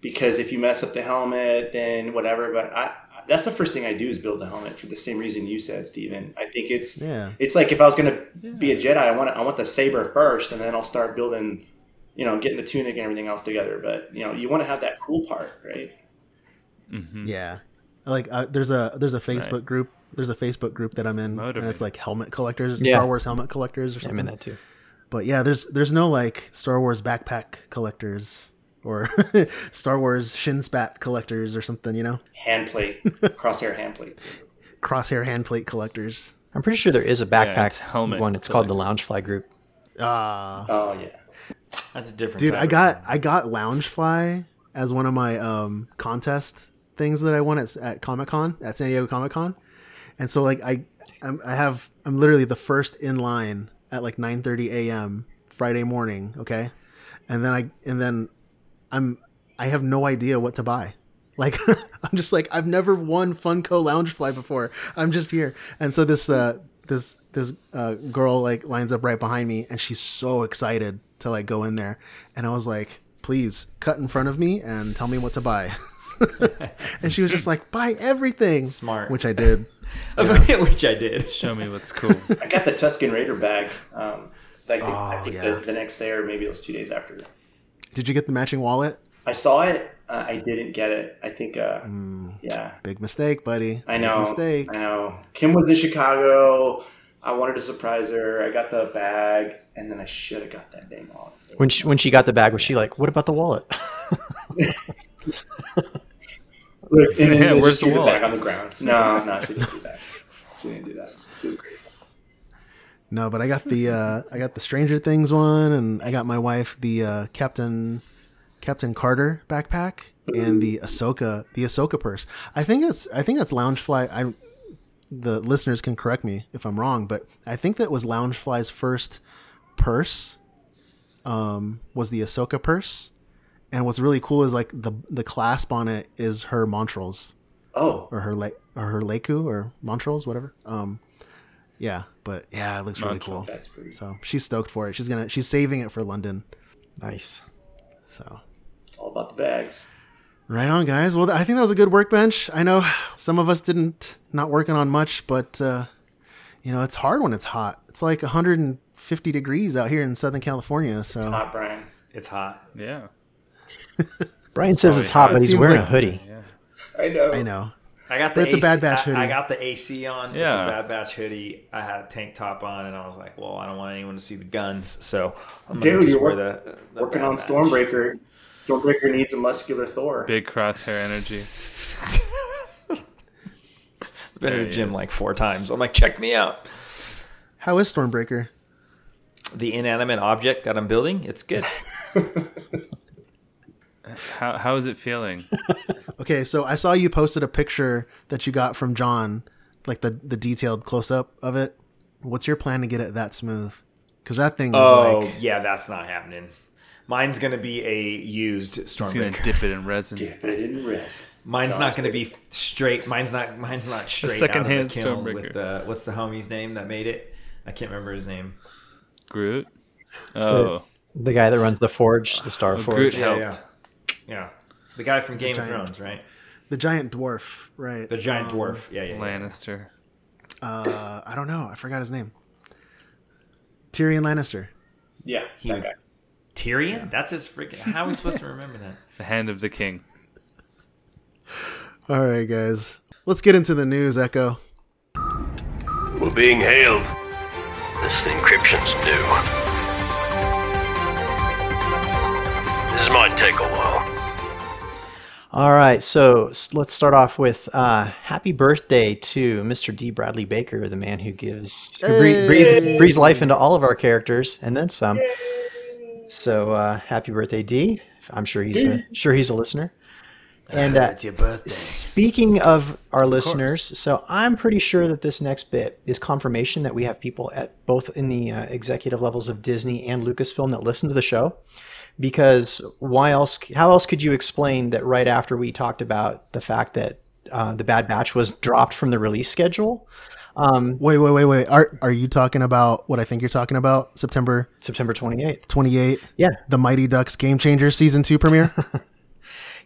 because if you mess up the helmet, then whatever. But I, that's the first thing I do is build the helmet for the same reason you said, Steven. I think it's Yeah. it's like if I was going to be a Jedi, I want I want the saber first, and then I'll start building, you know, getting the tunic and everything else together. But you know, you want to have that cool part, right? Mm-hmm. Yeah. Like uh, there's a there's a Facebook Right. group there's a Facebook group that I'm in, and it's like helmet collectors, Yeah. Star Wars helmet collectors, or something. I'm something. in that too. But yeah, there's there's no like Star Wars backpack collectors or Star Wars shin spat collectors or something. You know, Hand plate, crosshair hand plate. crosshair hand plate collectors. I'm pretty sure there is a backpack it's helmet one. It's called the Loungefly group. Ah, Oh yeah. That's a different. dude, I got thing. I got Loungefly as one of my um contest things that I won at, at Comic Con at San Diego Comic Con, and so like I I'm, I have I'm literally the first in line at like 9:30 a.m. Friday morning. Okay, and then I and then I'm I have no idea what to buy. Like I'm just like I've never won Funko Loungefly before. I'm just here, and so this uh this this uh, girl like lines up right behind me, and she's so excited to like go in there, and I was like, please cut in front of me and tell me what to buy. and she was just like, buy everything, Smart. which I did. which I did. Show me what's cool. I got the Tusken Raider bag. Um, I think, I Oh, think yeah. the, the next day or maybe it was two days after. Did you get the matching wallet? I saw it. Uh, I didn't get it. I think. Uh, Mm. Yeah, Big mistake, buddy. I Big know. mistake. I know. Kim was in Chicago. I wanted to surprise her. I got the bag, and then I should have got that dang wallet. When she when she got the bag, was she like, "What about the wallet?" Look, and then Yeah, where's the threw wallet? bag on the ground. No, no, she didn't do that. She didn't do that. She was great. No, but I got the uh, I got the Stranger Things one, and I got my wife the uh, Captain Captain Carter backpack and the Ahsoka the Ahsoka purse. I think it's I think that's Loungefly. I the listeners can correct me if I'm wrong, but I think that was Loungefly's first purse. Um, was the Ahsoka purse, and what's really cool is like the the clasp on it is her Montrals Oh, or her like or her Lekku or Montrals, whatever. Um, yeah, but yeah, it looks really cool. that's pretty. So she's stoked for it. She's gonna she's saving it for London. nice. So All about the bags. right on, guys. Well, I think that was a good workbench. I know some of us didn't not working on much, but uh, you know it's hard when it's hot. It's like 150 degrees out here in Southern California. So it's Hot Brian. It's hot. Yeah. Brian says it's yeah, hot, it but he's wearing like- a hoodie. I know. I know. I got the But it's a AC, Bad Batch hoodie. I, got the AC on. It's a Bad Batch hoodie. I had a tank top on, and I was like, "Well, I don't want anyone to see the guns, so I'm gonna Dude, just you're wear work- the, the Working Bad on Batch. Stormbreaker. Stormbreaker needs a muscular Thor. Big crosshair energy. Been to the gym is. like four times. I'm like, check me out. How is Stormbreaker? The inanimate object that I'm building, it's good. How how is it feeling? Okay, so I saw you posted a picture that you got from John, like the the detailed close up of it. What's your plan to get it that smooth? Because that thing is oh like yeah, that's not happening. Mine's gonna be a used It's gonna Stormbreaker. dip it in resin. But it didn't rest. Mine's not going to be straight. Mine's not. Mine's not straight out of secondhand Stormbreaker. with the what's the homie's name that made it? I can't remember his name. Groot. Oh, The guy that runs the forge, the Star oh, Groot Forge. helped. Yeah, yeah. Yeah, the guy from Game of giant- Thrones, right? the giant dwarf, right? The giant dwarf. Yeah, yeah. yeah. Lannister. Uh, I don't know. I forgot his name. Tyrion Lannister. Yeah, that guy. Tyrion. That's his freaking. How are we supposed to remember that? The hand of the king. All right, guys. Let's get into the news, Echo. We're being hailed. This encryption's new. This might take a while. All right, so let's start off with uh, happy birthday to Mr. D. Bradley Baker, the man who gives who bre- breathes breathes life into all of our characters and then some. So uh, happy birthday, D. I'm sure he's a, sure he's a listener. And uh, It's your birthday. Speaking of our listeners, so I'm pretty sure that this next bit is confirmation that we have people at both in the uh, executive levels of Disney and Lucasfilm that listen to the show. Because why else? How else could you explain that right after we talked about the fact that uh, the Bad Batch was dropped from the release schedule, um, Wait, wait, wait, wait. Are are you talking about what I think you're talking about? September September 28th? 28. Yeah, The Mighty Ducks Game Changers season two premiere.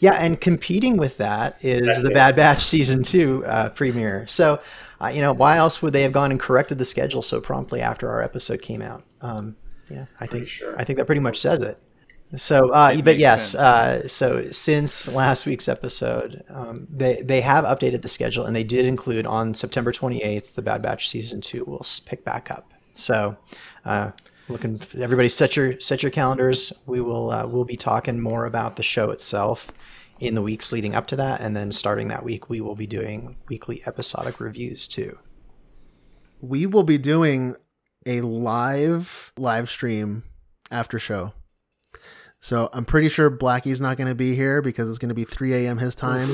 Yeah, and competing with that is the Bad Batch season two uh, premiere. So, uh, you know, why else would they have gone and corrected the schedule so promptly after our episode came out? Um, yeah, I think sure. I think that pretty much says it. So, uh, but yes, uh, so since last week's episode, um, they they have updated the schedule, and they did include on September 28th the Bad Batch season two will pick back up. So, uh, looking, everybody set your set your calendars. We will uh, we'll be talking more about the show itself in the weeks leading up to that, and then starting that week, we will be doing weekly episodic reviews too. We will be doing a live live stream after show. So I'm pretty sure Blackie's not going to be here because it's going to be 3 a.m. his time,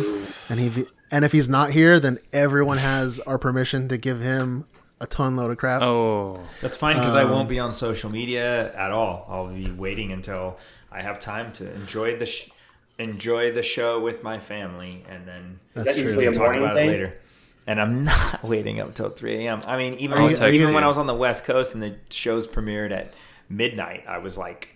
and he and if he's not here, then everyone has our permission to give him a ton load of crap. Oh, That's fine because I um, won't be on social media at all. I'll be waiting until I have time to enjoy the sh- enjoy the show with my family, and then That's that true. usually a talk morning about thing? it later. And I'm not waiting up till 3 a.m. I mean, even you- even you- when I was on the West Coast and the shows premiered at midnight, I was like,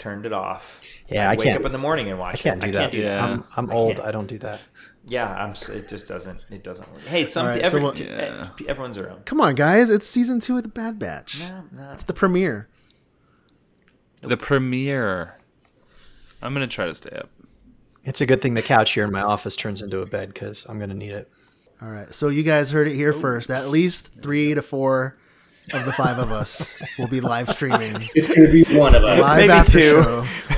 turned it off. Yeah, I'd I wake can't- up in the morning and watch I can't it. do that. Yeah. I'm I'm I old. can't. I don't do that. Yeah, I'm. It just doesn't. It doesn't work. Hey, some All right, so every, what- Yeah. eh, everyone's their own. Come on, guys! It's season two of the Bad Batch. No, no. It's the premiere. the premiere. I'm gonna try to stay up. It's a good thing the couch here in my office turns into a bed because I'm going to need it. All right, so you guys heard it here first. At least three to four of the five of us will be live streaming It's going to be one of us. live Maybe two. show.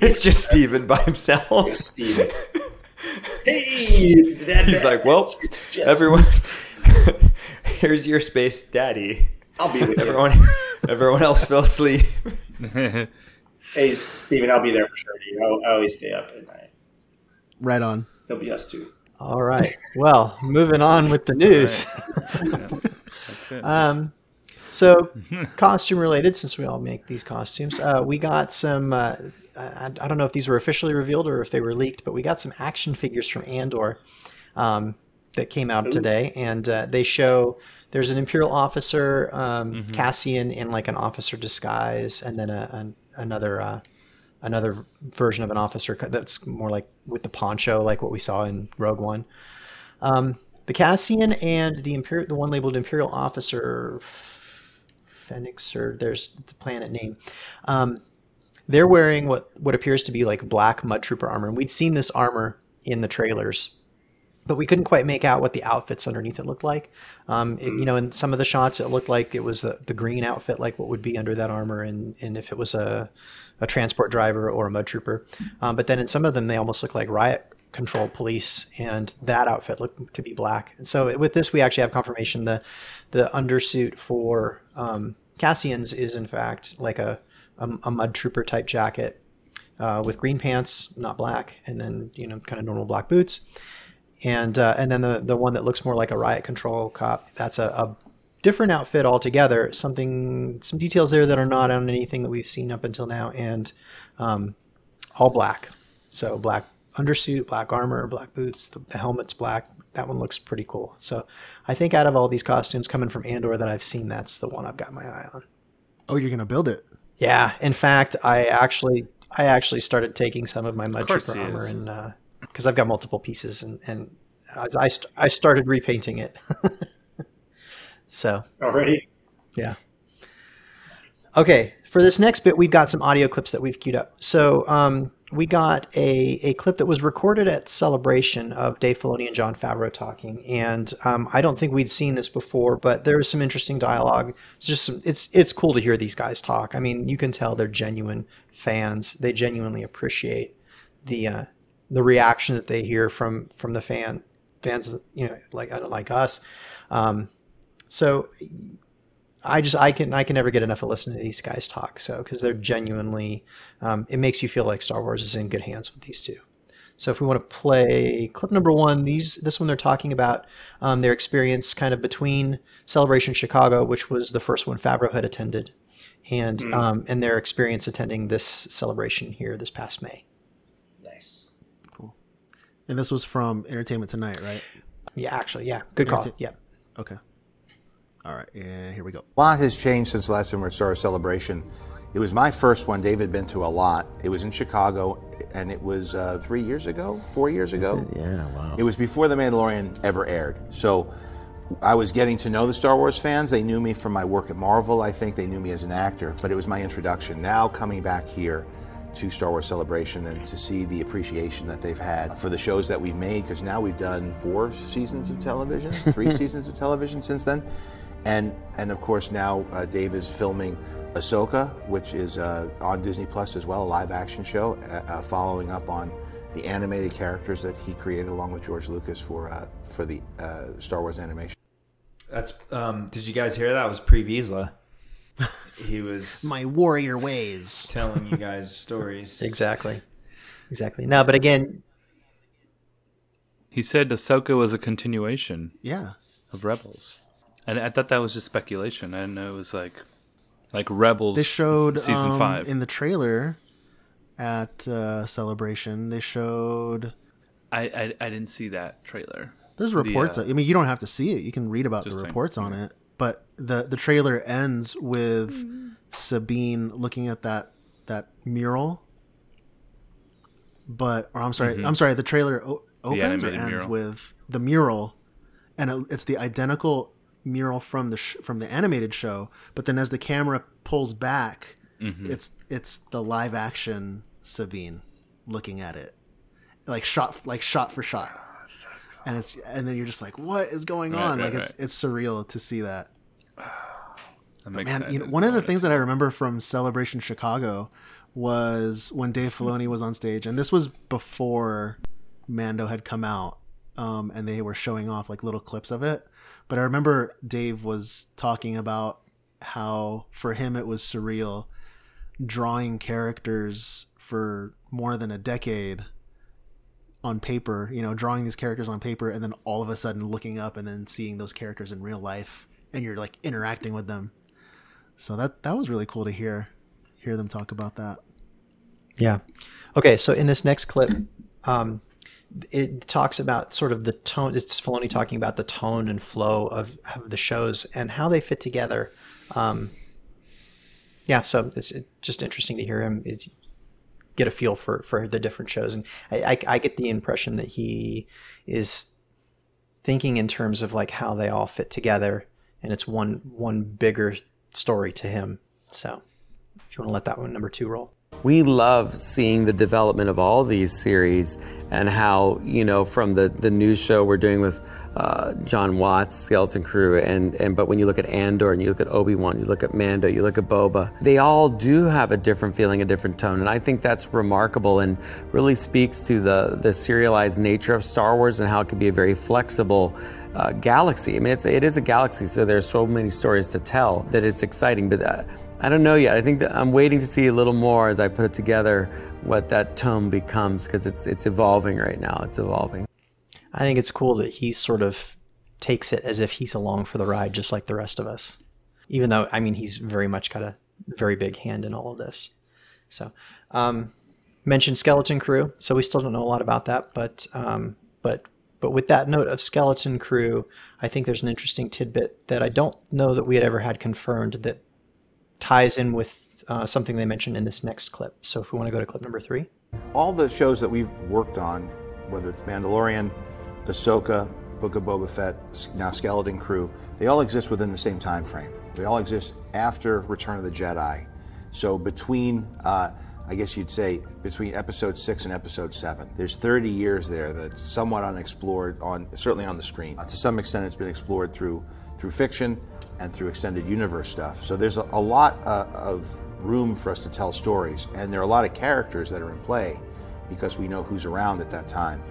it's just Steven by himself. Steven. hey, it's the Dad He's Batch. like, well, just- everyone, here's your space, daddy. I'll be with you. Everyone, everyone else fell asleep. Hey, Steven, I'll be there for sure. Dude. I'll, always stay up at night. Right on. It'll be us two. All right. Well, moving on with the news. That's it. Um, so, costume related, since we all make these costumes, uh, we got some. Uh, I, I don't know if these were officially revealed or if they were leaked, but we got some action figures from Andor um, that came out today, and uh, they show there's an Imperial officer, um, Cassian in like an officer disguise, and then a, an, another uh, another version of an officer that's more like with the poncho, like what we saw in Rogue One. Um, the Cassian and the Imperial, the one labeled Imperial Officer Ferrix, or there's the planet name. Um, they're wearing what what appears to be like black mud trooper armor, and we'd seen this armor in the trailers, but we couldn't quite make out what the outfits underneath it looked like. Um, it- you know, in some of the shots, it looked like it was the, the green outfit, like what would be under that armor, and and if it was a a transport driver or a mud trooper. Um, but then in some of them, they almost look like riot control police, and that outfit looked to be black. And so with this, we actually have confirmation the the undersuit for um, Cassian's is in fact like a a, a mud trooper type jacket uh, with green pants, not black, and then you know kind of normal black boots. And uh, and then the the one that looks more like a riot control cop, that's a, a different outfit altogether. Something some details there that are not on anything that we've seen up until now, and um, all black. So black undersuit, black armor, black boots. The, the helmet's black. That one looks pretty cool. So I think out of all these costumes coming from Andor that I've seen, that's the one I've got my eye on. Oh, you're gonna build it. Yeah, in fact, I actually I actually started taking some of my mud course trooper armor is. and because I've got multiple pieces and and I st- I started repainting it. so Already? yeah. Okay, for this next bit, we've got some audio clips that we've queued up. So um, we got a, a clip that was recorded at Celebration of Dave Filoni and Jon Favreau talking, and um, I don't think we'd seen this before, but there was some interesting dialogue. It's just some, it's it's cool to hear these guys talk. I mean, you can tell they're genuine fans. They genuinely appreciate the uh, the reaction that they hear from from the fan fans, you know, like like us. Um, so I just I can I can never get enough of listening to these guys talk. So because they're genuinely, um, it makes you feel like Star Wars is in good hands with these two. So if we want to play clip number one, these this one they're talking about um, their experience kind of between Celebration Chicago, which was the first one Favreau had attended, and um, and their experience attending this celebration here this past May. Nice. Cool. And this was from Entertainment Tonight, right? Yeah, actually, yeah, good call. Entertain- Yeah. Okay. All right, and here we go. A lot has changed since the last time we saw a celebration. It was my first one. David had been to a lot. It was in Chicago, and it was uh, three years ago, four years ago. Yeah, wow. It was before The Mandalorian ever aired. So I was getting to know the Star Wars fans. They knew me from my work at Marvel, I think. They knew me as an actor, but it was my introduction. Now coming back here to Star Wars Celebration and to see the appreciation that they've had for the shows that we've made, because now we've done four seasons of television, three seasons of television since then. And, and of course, now uh, Dave is filming Ahsoka, which is uh, on Disney Plus as well, a live action show, uh, uh, following up on the animated characters that he created along with George Lucas for, uh, for the uh, Star Wars animation. That's um did you guys hear that? It was Pre Vizsla. He was My warrior ways. telling you guys stories. Exactly. Exactly. No, but again, He said Ahsoka was a continuation Yeah. of Rebels, and I thought that was just speculation. I didn't know it was like like Rebels. They showed season um, five. in the trailer at uh, Celebration. They showed. I, I I didn't see that trailer. There's The, reports. uh, I mean, you don't have to see it. You can read about the Just saying. reports on it. But the the trailer ends with Sabine looking at that that mural. But or I'm sorry, I'm sorry. The trailer o- opens or Mm-hmm. ends mural. with the mural, and it, it's the identical mural from the sh- from the animated show. But then as the camera pulls back, Mm-hmm. it's it's the live action Sabine looking at it, like shot like shot for shot and it's and then you're just like, what is going Right, on? right, like it's right. it's surreal to see that. I'm And excited. you know, one of the things that I remember from Celebration Chicago was when Dave Filoni was on stage, and this was before Mando had come out, um, and they were showing off like little clips of it. But I remember Dave was talking about how for him it was surreal drawing characters for more than a decade on paper, you know, drawing these characters on paper and then all of a sudden looking up and then seeing those characters in real life and you're like interacting with them. So that that was really cool to hear hear them talk about that. Yeah. Okay, so in this next clip, um, it talks about sort of the tone. It's Filoni talking about the tone and flow of, of the shows and how they fit together. Um, yeah, so it's just interesting to hear him it's, get a feel for, for the different shows, and I, I, I get the impression that he is thinking in terms of like how they all fit together, and it's one one bigger story to him. So, if you want to let that one number two roll. We love seeing the development of all these series and how you know from the the news show we're doing with uh, Jon Watts Skeleton Crew and and but when you look at Andor and you look at Obi Wan you look at Mando you look at Boba they all do have a different feeling a different tone and I think that's remarkable and really speaks to the the serialized nature of Star Wars and how it can be a very flexible uh, galaxy. I mean it's it is a galaxy so there's so many stories to tell that it's exciting but uh, I don't know yet. I think that I'm waiting to see a little more as I put it together what that tone becomes because it's it's evolving right now. It's evolving. I think it's cool that he sort of takes it as if he's along for the ride, just like the rest of us. Even though, I mean, he's very much got a very big hand in all of this. So, um, mentioned Skeleton Crew. So we still don't know a lot about that, but um, but but with that note of Skeleton Crew, I think there's an interesting tidbit that I don't know that we had ever had confirmed that ties in with uh, something they mentioned in this next clip. So if we want to go to clip number three. all the shows that we've worked on, whether it's Mandalorian, Ahsoka, Book of Boba Fett, now Skeleton Crew, they all exist within the same time frame. They all exist after Return of the Jedi. So between, uh, I guess you'd say, between Episode Six and Episode Seven, there's 30 years there that's somewhat unexplored on, certainly on the screen. Uh, to some extent, it's been explored through through fiction and through extended universe stuff. So there's a, a lot uh, of room for us to tell stories, and there are a lot of characters that are in play because we know who's around at that time.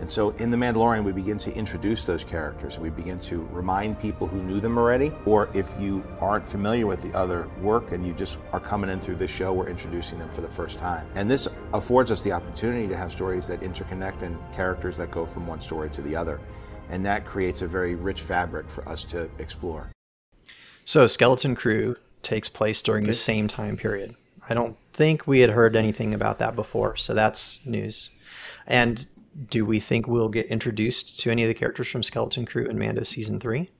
And so in The Mandalorian, we begin to introduce those characters. We begin to remind people who knew them already, or if you aren't familiar with the other work and you just are coming in through this show, we're introducing them for the first time. And this affords us the opportunity to have stories that interconnect and characters that go from one story to the other. And that creates a very rich fabric for us to explore. So Skeleton Crew takes place during the same time period. I don't think we had heard anything about that before, so that's news. And do we think we'll get introduced to any of the characters from Skeleton Crew in Mando season three?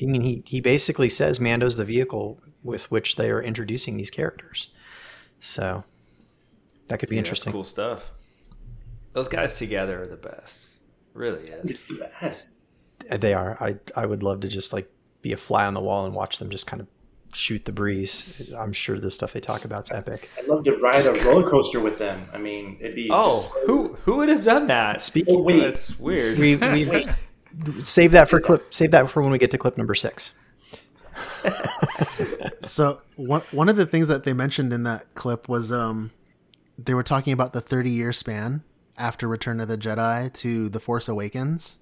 I mean, he, he basically says Mando's the vehicle with which they are introducing these characters. So that could be Yeah, interesting. Cool stuff. Those guys together are the best. Really is. Yes. They are. I I would love to just like be a fly on the wall and watch them just kind of shoot the breeze. I'm sure the stuff they talk about is epic. I'd love to ride a roller coaster with them. I mean, it'd be. Oh, so- who who would have done that? Speaking, Oh, wait. That's weird. we we save that for clip. Save that for when we get to clip number six. So one one of the things that they mentioned in that clip was um they were talking about the 30 year span after Return of the Jedi to The Force Awakens.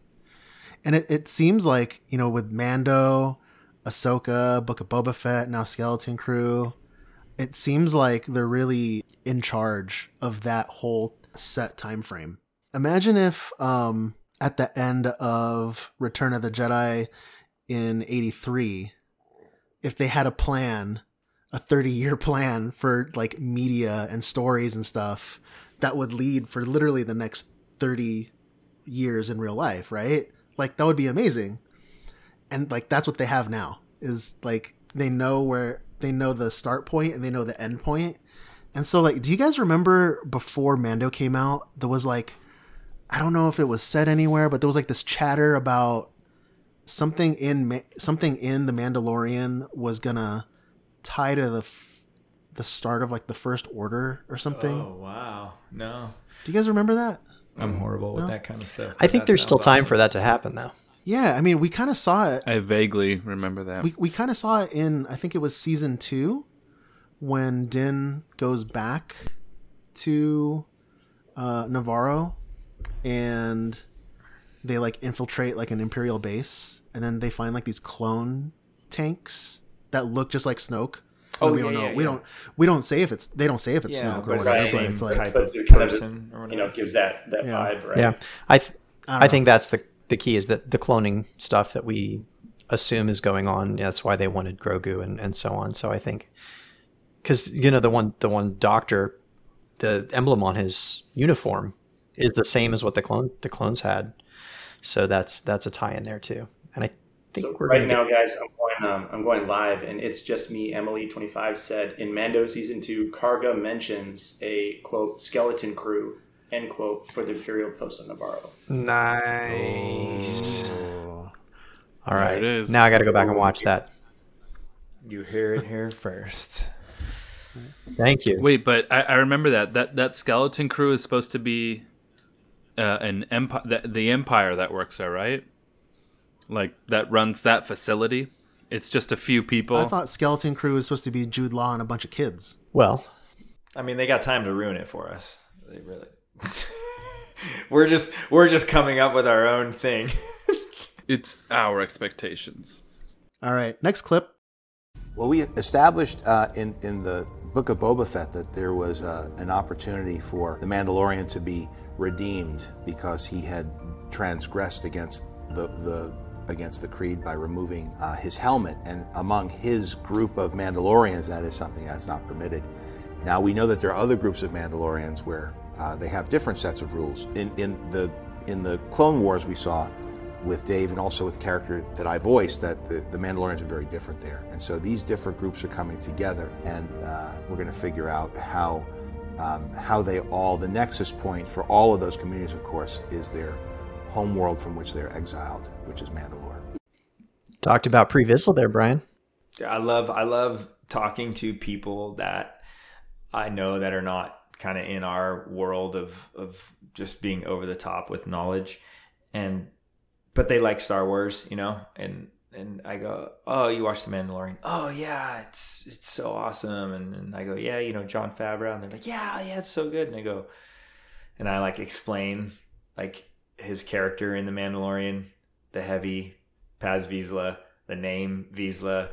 And it, it seems like, you know, with Mando, Ahsoka, Book of Boba Fett, now Skeleton Crew, it seems like they're really in charge of that whole set time frame. Imagine if um at the end of Return of the Jedi in 83 if they had a plan, a 30 year plan for like media and stories and stuff that would lead for literally the next 30 years in real life, right? Like that would be amazing. And like that's what they have now is like they know where they know the start point and they know the end point. And so like do you guys remember before Mando came out there was like I don't know if it was said anywhere but there was like this chatter about something in something in the Mandalorian was gonna tie to the f- the start of like the First Order or something. Oh wow, no, Do you guys remember that? I'm horrible with No. that kind of stuff. I think there's still time awesome. for that to happen, though. Yeah, I mean, we kind of saw it. I vaguely remember that. We we kind of saw it in I think it was season two when Din goes back to uh, Nevarro and they like infiltrate like an Imperial base and then they find like these clone tanks that look just like Snoke. Oh, we yeah, don't know. yeah, we yeah. don't. We don't say if it's. They don't say if it's Yeah, Snoke or whatever. the But it's like type But of it kind of, person or you know, gives that that Yeah. vibe, right? Yeah, I th- I I, think that's the the key is that the cloning stuff that we assume is going on. That's why they wanted Grogu and, and so on. So I think because you know the one the one doctor, the emblem on his uniform is the same as what the clone the clones had. So that's that's a tie in there too. And I think So we're right now, get- guys, I'm going. Um, I'm going live, and it's just me. Emily twenty five said in Mando season two, Karga mentions a quote skeleton crew end quote for the Imperial post on Nevarro. nice. All There right, it is. now I got to go back and watch that. You hear it here first. Thank you. Wait, but I, I remember that that that skeleton crew is supposed to be uh, an empire, the, the empire that works there, right? Like that runs that facility. It's just a few people. I thought Skeleton Crew was supposed to be Jude Law and a bunch of kids. Well, I mean, they got time to ruin it for us. They really. we're just we're just coming up with our own thing. it's our expectations. All right, next clip. Well, we established uh, in, in the Book of Boba Fett that there was uh, an opportunity for the Mandalorian to be redeemed because he had transgressed against the, the against the creed by removing uh, his helmet. And among his group of Mandalorians, that is something that's not permitted. Now we know that there are other groups of Mandalorians where uh, they have different sets of rules. In in the in the Clone Wars, we saw with Dave and also with the character that I voiced that the, the Mandalorians are very different there. And so these different groups are coming together, and uh, we're going to figure out how um, how they all the nexus point for all of those communities, of course, is their home world from which they're exiled, which is Mandalore. talked about pre-Vizsla there, Brian. I love I love talking to people that I know that are not kind of in our world of of just being over the top with knowledge and but they like Star Wars, you know, and and I go, "Oh, you watched The Mandalorian? Oh yeah, it's it's so awesome." And, and I go, "Yeah, you know Jon Favreau," and they're like, "Yeah, yeah, it's so good." And I go, and I like explain like his character in The Mandalorian, the heavy Paz Vizsla, the name Vizsla,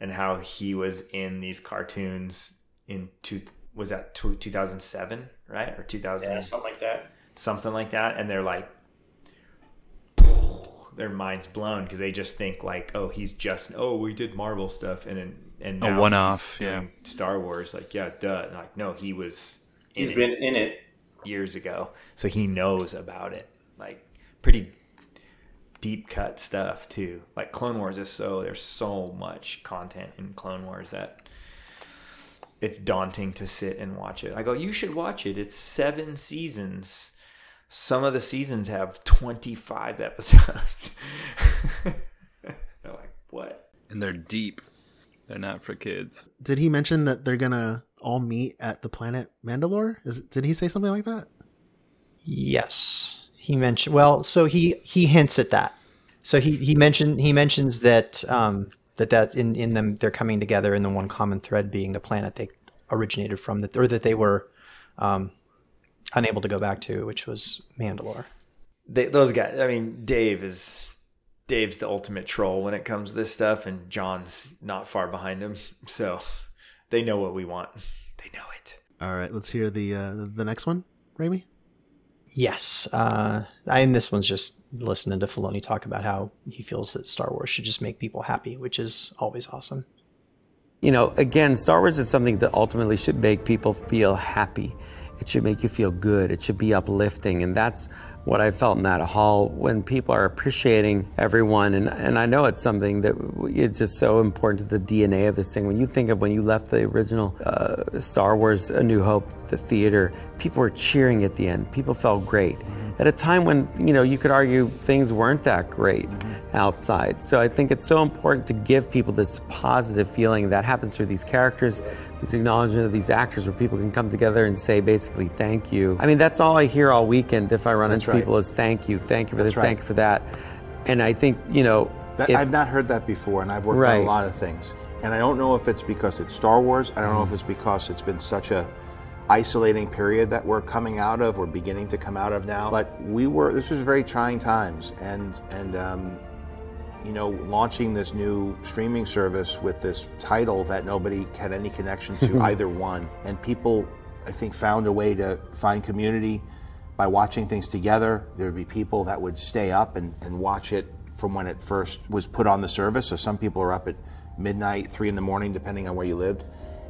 and how he was in these cartoons in two was that 2007 right or 2000 Yeah, something like that. something like that and they're like their minds blown because they just think like oh he's just oh we did marvel stuff and and, and A one-off, yeah. star wars like yeah duh and like no he was in He's it been in it. years ago so he knows about it like pretty deep cut stuff too like clone wars is so there's so much content in clone wars that it's daunting to sit and watch it i go you should watch it it's seven seasons some of the seasons have 25 episodes they're like what and they're deep. They're not for kids. Did he mention that they're gonna all meet at the planet Mandalore? Is did he say something like that? Yes, he mentioned. Well, so he he hints at that. So he he mentioned he mentions that um, that that in in them they're coming together in the one common thread being the planet they originated from that or that they were um, unable to go back to, which was Mandalore. They, those guys. I mean, Dave is Dave's the ultimate troll when it comes to this stuff, and John's not far behind him. So they know what we want. They know it. All right, let's hear the uh, the next one, Raimi. Yes, uh, and this one's just listening to Filoni talk about how he feels that Star Wars should just make people happy, which is always awesome. You know, again, Star Wars is something that ultimately should make people feel happy. It should make you feel good. It should be uplifting. And that's what I felt in that hall when people are appreciating everyone. And, and I know it's something that it's just so important to the DNA of this thing. When you think of when you left the original uh, Star Wars A New Hope, the theater, people were cheering at the end. People felt great. At a time when, you know, you could argue things weren't that great outside. So I think it's so important to give people this positive feeling that happens through these characters, this acknowledgement of these actors where people can come together and say basically thank you. I mean, that's all I hear all weekend if I run That's into right. people is thank you, thank you for That's this, right. thank you for that. And I think, you know, That, if- I've not heard that before, and I've worked on a lot of things. And I don't know if it's because it's Star Wars. I don't Mm-hmm. know if it's because it's been such a isolating period that we're coming out of, we're beginning to come out of now. But we were. This was very trying times, and and um, you know, launching this new streaming service with this title that nobody had any connection to either one, and people, I think, found a way to find community by watching things together. There would be people that would stay up and, and watch it from when it first was put on the service. So some people are up at midnight, three in the morning, depending on where you lived.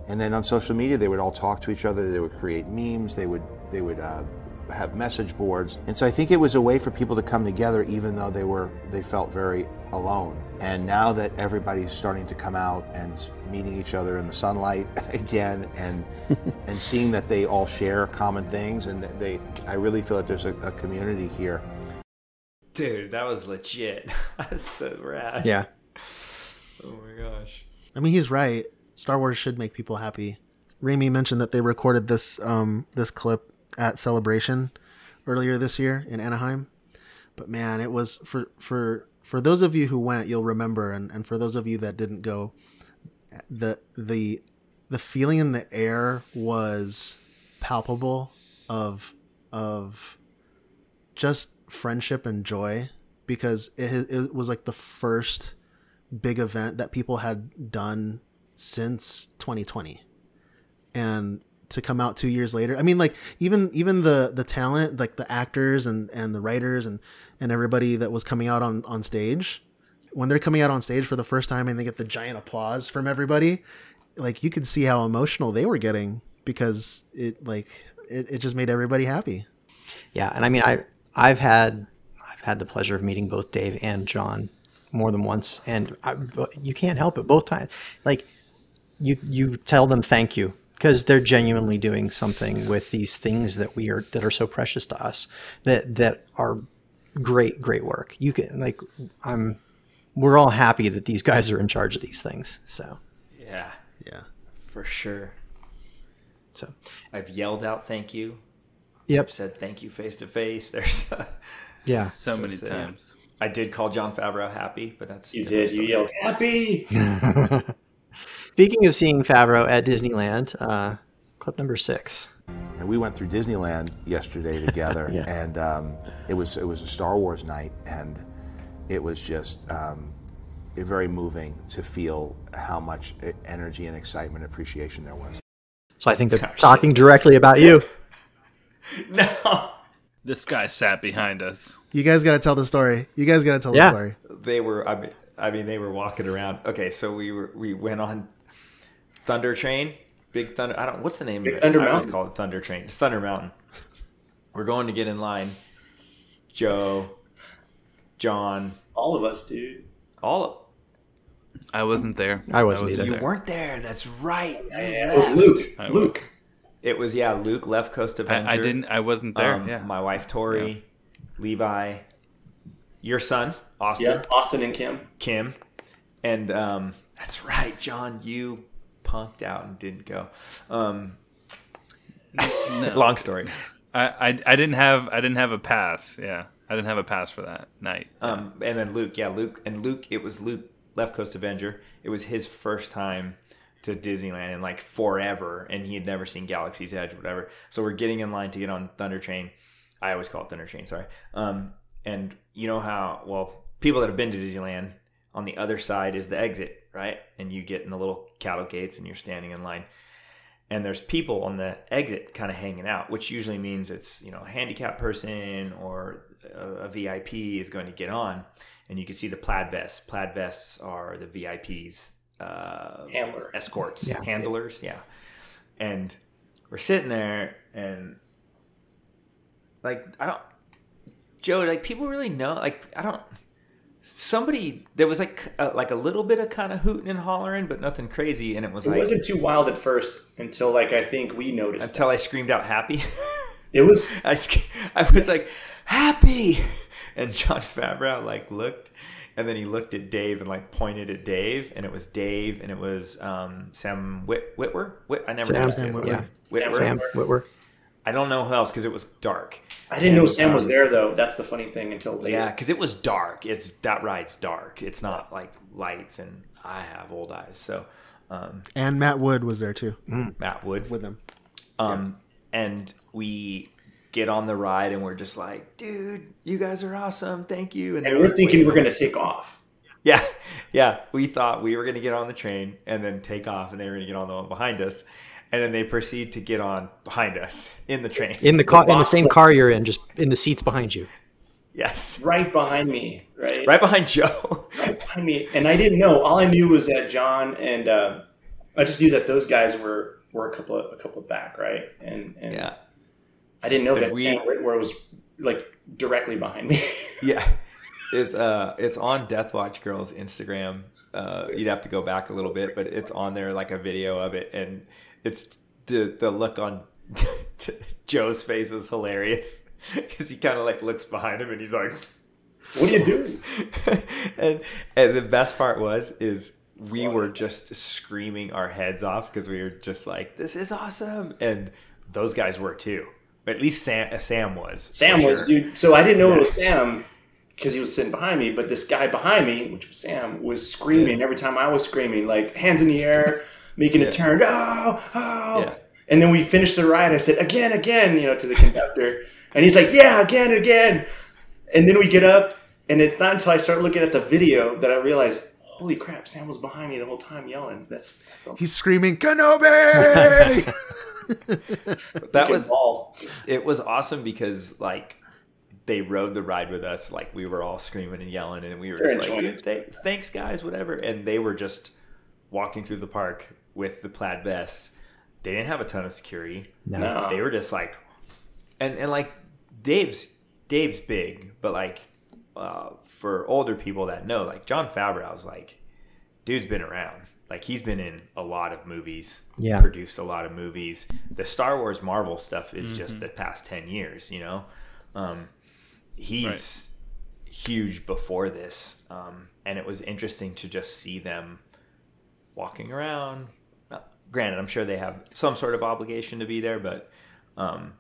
And then on social media, they would all talk to each other. They would create memes. They would they would uh, have message boards. And so I think it was a way for people to come together, even though they were they felt very alone. And now that everybody's starting to come out and meeting each other in the sunlight again, and and seeing that they all share common things, and that they, I really feel like there's a, a community here. Dude, that was legit. That's so rad. Yeah. Oh my gosh. I mean, he's right. Star Wars should make people happy. Raimi mentioned that they recorded this um, this clip at Celebration earlier this year in Anaheim. But man, it was for for for those of you who went, you'll remember, and, and for those of you that didn't go, the the the feeling in the air was palpable of of just friendship and joy because it, it was like the first big event that people had done since 2020 and to come out two years later i mean like even even the the talent like the actors and and the writers and and everybody that was coming out on on stage when they're coming out on stage for the first time and they get the giant applause from everybody like you could see how emotional they were getting because it like it, it just made everybody happy Yeah, and I mean, I I've had I've had the pleasure of meeting both Dave and John more than once, and I, you can't help it both times. Like you you tell them thank you because they're genuinely doing something with these things that we are that are so precious to us that that are great great work. You can like I'm we're all happy that these guys are in charge of these things. So Yeah. Yeah. For sure. So I've yelled out thank you. Yep. I've said thank you face to face. There's Yeah. So many sick. times. I did call Jon Favreau happy, but that's You did. You yelled happy. Speaking of seeing Favreau at Disneyland, uh, clip number six. And we went through Disneyland yesterday together, Yeah. and um, it was it was a Star Wars night, and it was just um, very moving to feel how much e- energy and excitement, and appreciation there was. So I think they're talking directly about you. No. This guy sat behind us. you guys got to tell the story you guys got to tell Yeah. the story They were. I mean, I mean, they were walking around. Okay, so we were. We went on Thunder Train. Big Thunder. I don't. What's the name Big of it? Thunder I always Mountain. call it Thunder Train. It's Thunder Mountain. We're going to get in line. Joe, John, All of us, dude. all of I wasn't there. I wasn't wasn't either. you there. weren't there. That's right. Yeah, it was. Luke. I Luke. It was yeah. Luke left Coast Avenger. I, I didn't. I wasn't there. Um, yeah. My wife Tori, Levi, your son Austin, Yeah, Austin and Kim. Kim, and um, That's right, John. You punked out and didn't go. Um, long story. I, I I didn't have I didn't have a pass. Yeah, I didn't have a pass for that night. Um, and then Luke, yeah, Luke, and Luke. It was Luke Left Coast Avenger. It was his first time to Disneyland in like forever, and he had never seen Galaxy's Edge, or whatever. So we're getting in line to get on Thunder Train. I always call it Thunder Train. Sorry. Um, and you know how well people that have been to Disneyland on the other side is the exit, right? And you get in the little cattle gates, and you're standing in line and there's people on the exit kind of hanging out, which usually means it's you know a handicapped person or a, a VIP is going to get on, and you can see the plaid vests. Plaid vests are the VIPs uh, Handler. escorts, Yeah. handlers, yeah. And we're sitting there, and like I don't, Joe, like people really know, like I don't. Somebody there was like uh, like a little bit of kind of hooting and hollering, but nothing crazy, and it was It like wasn't too wild at first until like I think we noticed. until I screamed out happy. It was I, I was like happy, and Jon Favreau like looked, and then he looked at Dave and like pointed at Dave, and it was Dave, and it was um, Sam Whit- Witwer. Whit- I never Sam, know Sam his Witwer. name. Witwer. Sam Witwer. I don't know who else because it was dark. I didn't know And, Sam was um, there though. That's the funny thing until later. Yeah, because it was dark. It's that ride's dark. It's not like lights, and I have old eyes, so um, And Matt Wood was there too Matt Wood with him. Um, and we get on the ride, and we're just like, dude, you guys are awesome. Thank you. And then we're thinking we're gonna take off. Yeah, yeah. We thought we were gonna get on the train and then take off, and they were gonna get on the one behind us, and then they proceed to get on behind us in the train. In the car, in the same car you're in, just in the seats behind you. yes, Right behind me, right? right behind Joe. right behind me. And I didn't know. All I knew was that John and uh, I just knew that those guys were were a couple of a couple of back, right? And and yeah, I didn't know And that we- Sam Witwer was like directly behind me. yeah. It's uh, it's on Death Watch Girls Instagram. Uh, you'd have to go back a little bit, but it's on there like a video of it, and it's the the look on Joe's face is hilarious because he kind of like looks behind him and he's like, what are you doing? and and the best part was is we were just screaming our heads off because we were just like, this is awesome, and those guys were too. At least Sam Sam was. Sam was, sure. dude. So I didn't know Yeah. it was Sam because he was sitting behind me, but this guy behind me, which was Sam, was screaming every time I was screaming, like hands in the air, making Yeah. a turn. Oh, oh. Yeah. And then we finished the ride. I said, again, again, you know, to the conductor. And he's like, yeah, again, again. And then we get up, and it's not until I start looking at the video that I realize, holy crap, Sam was behind me the whole time yelling. That's He's screaming Kenobi. that was ball. it was awesome because like they rode the ride with us like we were all screaming and yelling and we were They're just like dude th- thanks guys whatever and they were just walking through the park with the plaid vests they didn't have a ton of security No. No. they were just like and and like dave's dave's big but like uh, for older people that know like jon Favreau's like dude's been around like he's been in a lot of movies Yeah. produced a lot of movies the star wars marvel stuff is Mm-hmm. just the past 10 years you know um, he's huge before this um, and it was interesting to just see them walking around granted i'm sure they have some sort of obligation to be there but um,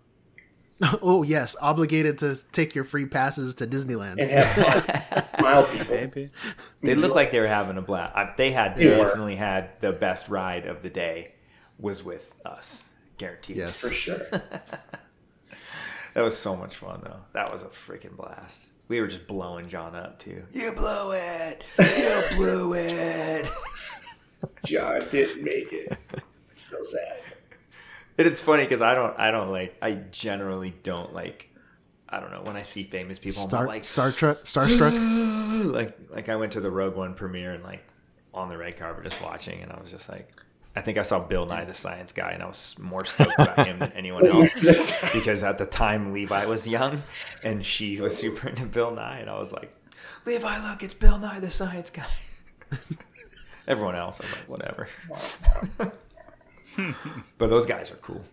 oh yes, obligated to take your free passes to Disneyland. And have fun. Smile, people. Maybe. they looked like they were having a blast I, they had They were. definitely had the best ride of the day was with us guaranteed Yes. For sure. That was so much fun though. That was a freaking blast. We were just blowing John up too. You blew it. You blew it. John didn't make it. It's so sad. And it's funny because I don't. I don't like. I generally don't like. I don't know when I see famous people. I'm Star not like Star Trek Starstruck. like like I went to the Rogue One premiere and like on the red carpet just watching, and I was just like. I think I saw Bill Nye the Science Guy, and I was more stoked about him than anyone else because at the time Levi was young, and she was super into Bill Nye, and I was like, Levi, look, it's Bill Nye the Science Guy. Everyone else, I'm like, whatever. but those guys are cool.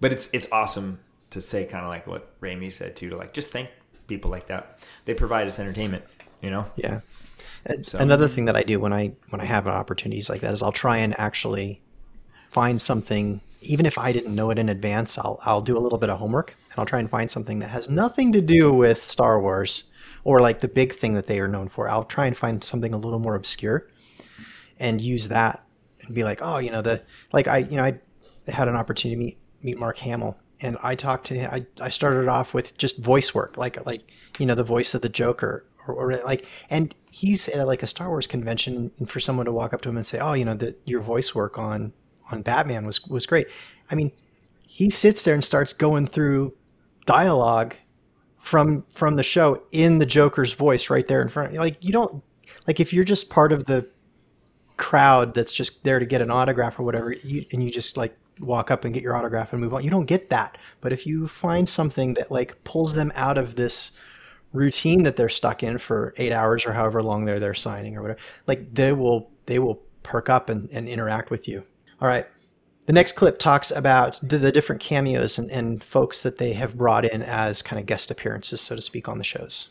But it's it's awesome to say kind of like what Raimi said too, to like just thank people like that. They provide us entertainment. You know. Yeah. So- Another thing that I do when I when I have opportunities like that is I'll try and actually find something even if I didn't know it in advance, I'll I'll do a little bit of homework and I'll try and find something that has nothing to do with Star Wars or like the big thing that they are known for. I'll try and find something a little more obscure and use that and be like, "Oh, you know, the like I, you know, I had an opportunity to meet meet Mark Hamill and I talked to him I, I started off with just voice work, like like you know, the voice of the Joker or, or like and he's at like a Star Wars convention and for someone to walk up to him and say, "Oh, you know, that your voice work on on Batman was was great." I mean, he sits there and starts going through dialogue from from the show in the Joker's voice right there in front. Like you don't like if you're just part of the crowd that's just there to get an autograph or whatever, you, and you just like walk up and get your autograph and move on. You don't get that. But if you find something that like pulls them out of this routine that they're stuck in for eight hours or however long they're there signing or whatever, like they will they will perk up and, and interact with you. All right. The next clip talks about the, the different cameos and, and folks that they have brought in as kind of guest appearances, so to speak, on the shows.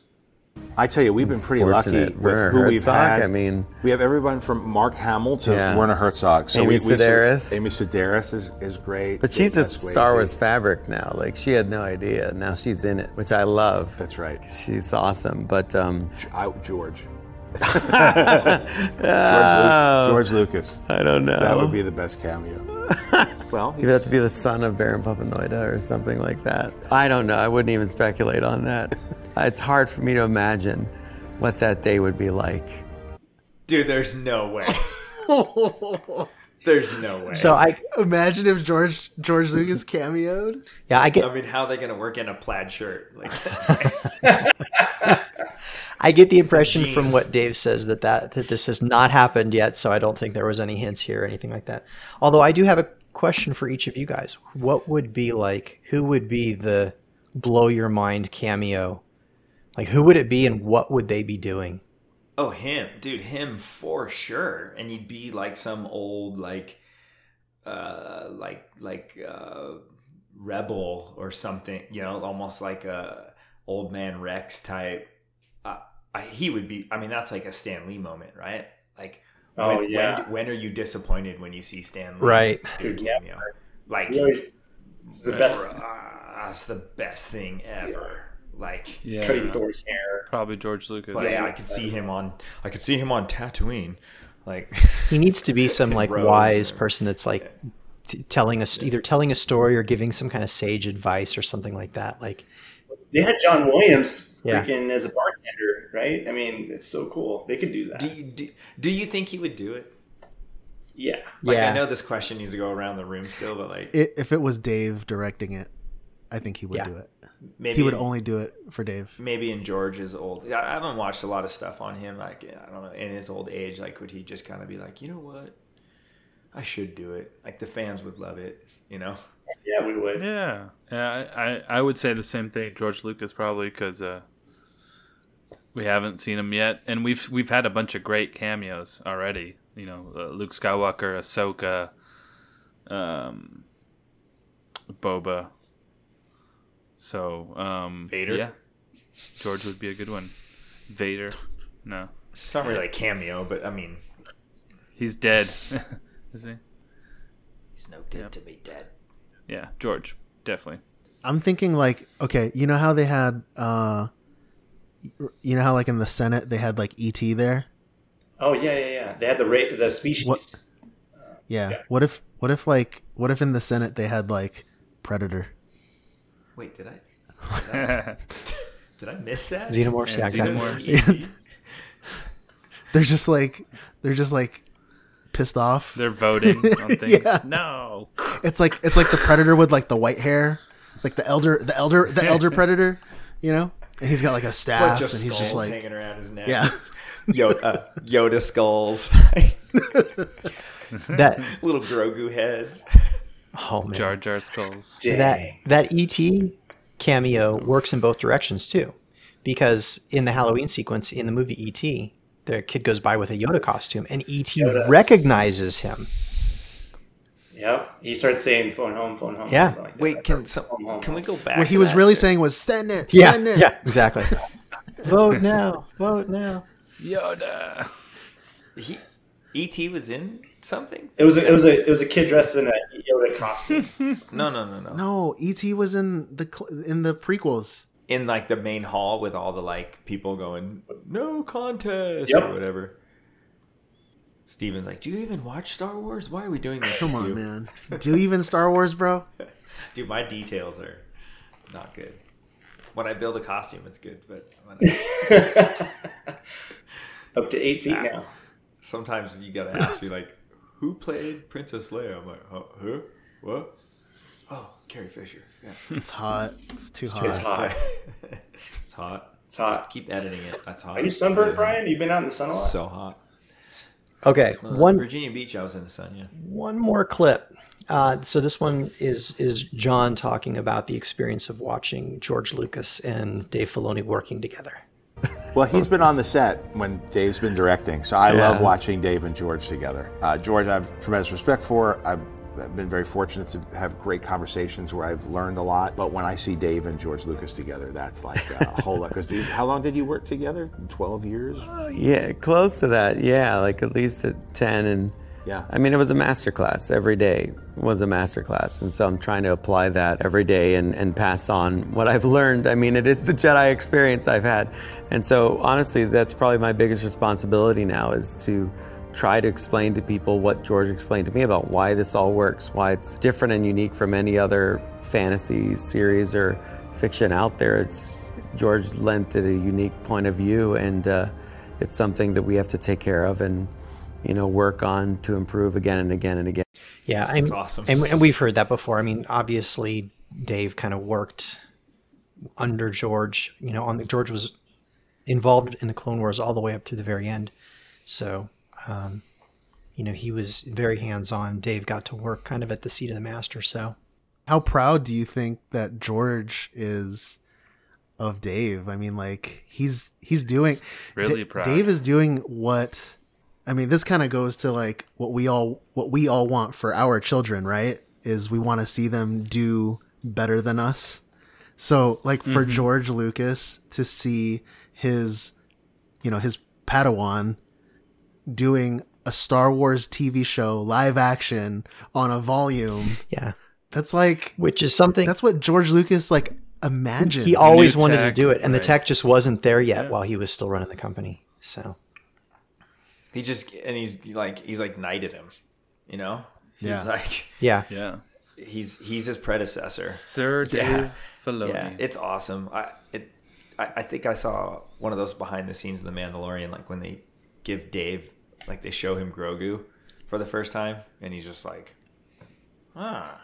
I tell you, we've been pretty lucky with Werner who we've had. I mean- we have everyone from Mark Hamill to Yeah. Werner Herzog. So Amy we, we Sedaris. Amy Sedaris is, is great. But she's just Star Wars fabric now. Like she had no idea. Now she's in it, which I love. That's right. She's awesome. But um, I, George. George, Lu- George Lucas. I don't know. That would be the best cameo. well, You'd have to be the son of Baron Papanoida or something like that. I don't know. I wouldn't even speculate on that. it's hard for me to imagine what that day would be like. Dude, there's no way. There's no way. So I Imagine if George George Lucas cameoed. yeah, I get I mean, how are they gonna work in a plaid shirt? Like, that's I get the impression from what Dave says that, that that this has not happened yet, so I don't think there was any hints here or anything like that. Although I do have a question for each of you guys. What would be like who would be the blow your mind cameo? Like who would it be and what would they be doing? oh, him, dude, him for sure. And he'd be like some old, like, uh, like, like, uh, rebel or something. You know, almost like a old man Rex type. I, he would be. I mean, that's like a Stan Lee moment, right? Like, Oh, when, yeah. When, when are you disappointed when you see Stan Lee? Right. Dude, yeah. cameo? Like, Really, it's the best. Ah, that's the best thing ever. Like, Yeah, Cutting Thor's hair. probably George Lucas. but yeah, I could see him on. I could see him on Tatooine. Like, He needs to be some like wise or- person that's like t- telling us either telling a story or giving some kind of sage advice or something like that. Like They had John Williams Yeah. freaking as a bartender, right? I mean, it's so cool. They could do that. do you, do, do you think he would do it? yeah. Like, Yeah. I know this question needs to go around the room still, but like, I if it was Dave directing it, I think he would Yeah. do it. maybe He would in- only do it for Dave. maybe in George's old. I I haven't watched a lot of stuff on him. Like, I don't know, in his old age, like, would he just kind of be like, you know what? I should do it. Like, the fans would love it. You know? Yeah, we would. Yeah, yeah. I, I, I would say the same thing. George Lucas probably because uh, we haven't seen him yet, and we've we've had a bunch of great cameos already. You know, uh, Luke Skywalker, Ahsoka, um, Boba. So um, Vader? Yeah, George would be a good one. Vader, no, It's not really a cameo, but I mean, he's dead. Is he? he's no good to be dead. Yeah, George, definitely. I'm thinking like, okay, you know how they had, uh, you know how like in the Senate they had like ET there. Oh yeah, yeah, yeah. They had the ra- the species. What- Yeah. Yeah. What if what if like what if in the Senate they had like Predator? Wait, did I? Did I, did I miss that? xenomorphs, yeah, exactly. Xenomorphs. They're just like they're just like pissed off. They're voting on things. Yeah. No. It's like it's like the Predator with like the white hair, like the elder the elder the elder Predator, you know. And he's got like a staff, Bunch of and he's just like, hanging around his neck. yeah. Yoda, uh, Yoda skulls, that little Grogu heads. oh man. Jar Jar skulls. that that ET cameo works in both directions too, because in the Halloween sequence in the movie ET, the kid goes by with a Yoda costume, and ET recognizes him. Yep. He starts saying "phone home, phone home." Yeah. like. Wait, can some, Home, home, can we go back? What he to was that? really saying was send it, Yeah, send it. yeah, exactly. Vote now. Vote now. Yoda. He, E.T. was in something. It was a, it was a it was a kid dressed in a Yoda costume. No, no, no, no. No, E.T. was in the in the prequels. In like the main hall with all the like people going no contest Yep. or whatever. Steven's like, do you even watch Star Wars? Why are we doing this? Come on, you?" man. Do you even Star Wars, bro? Dude, my details are not good. When I build a costume, it's good, but when I- Up to eight feet now. sometimes you gotta ask me like, who played Princess Leia? I'm like, huh? huh? What? Oh, Carrie Fisher. Yeah. It's hot. It's too hot. It's hot. it's hot. It's hot. Just keep editing it. That's hot. Are you sunburned, Brian? You've been out in the sun a lot. So hot. Okay, Uh, one Virginia Beach, I was in the sun. Yeah. one more clip. Uh, so this one is is John talking about the experience of watching George Lucas and Dave Filoni working together. Well, he's been on the set when Dave's been directing, so I Yeah. love watching Dave and George together. Uh, George, I have tremendous respect for. I've I've been very fortunate to have great conversations where I've learned a lot. But when I see Dave and George Lucas together, that's like a whole lot. Because how long did you work together? Twelve years. Uh, yeah, close to that. Yeah, like at least at 10 and Yeah. I mean, it was a master class every day was a master class. And so I'm trying to apply that every day and, and pass on what I've learned. I mean, it is the Jedi experience I've had. And so honestly, that's probably my biggest responsibility now is to try to explain to people what George explained to me about why this all works, why it's different and unique from any other fantasy series or fiction out there. It's George lent it a unique point of view and uh, it's something that we have to take care of and you know work on to improve again and again and again. Yeah, I mean, awesome. And, and we've heard that before. I mean, obviously, Dave kind of worked under George. You know, on the George was involved in the Clone Wars all the way up to the very end. So, um, you know, he was very hands on. Dave got to work kind of at the seat of the master. So, How proud do you think that George is of Dave? I mean, like he's he's doing Really D- proud. Dave is doing what I mean, this kind of goes to like what we all what we all want for our children, right? Is we want to see them do better than us. So, like for Mhm. George Lucas to see his you know, his Padawan doing a Star Wars TV show live action on a volume. Yeah. That's like which is something That's what George Lucas like imagined. he always wanted to do it, and the tech just wasn't there yet while he was still running the company. So, He just and he's like he's like knighted him, you know. He's Yeah. like Yeah. Yeah. He's he's his predecessor, Sir Dave Filoni. Yeah, it's awesome. I it I, I think I saw one of those behind the scenes of The Mandalorian, like when they give Dave like they show him Grogu for the first time, and he's just like, ah,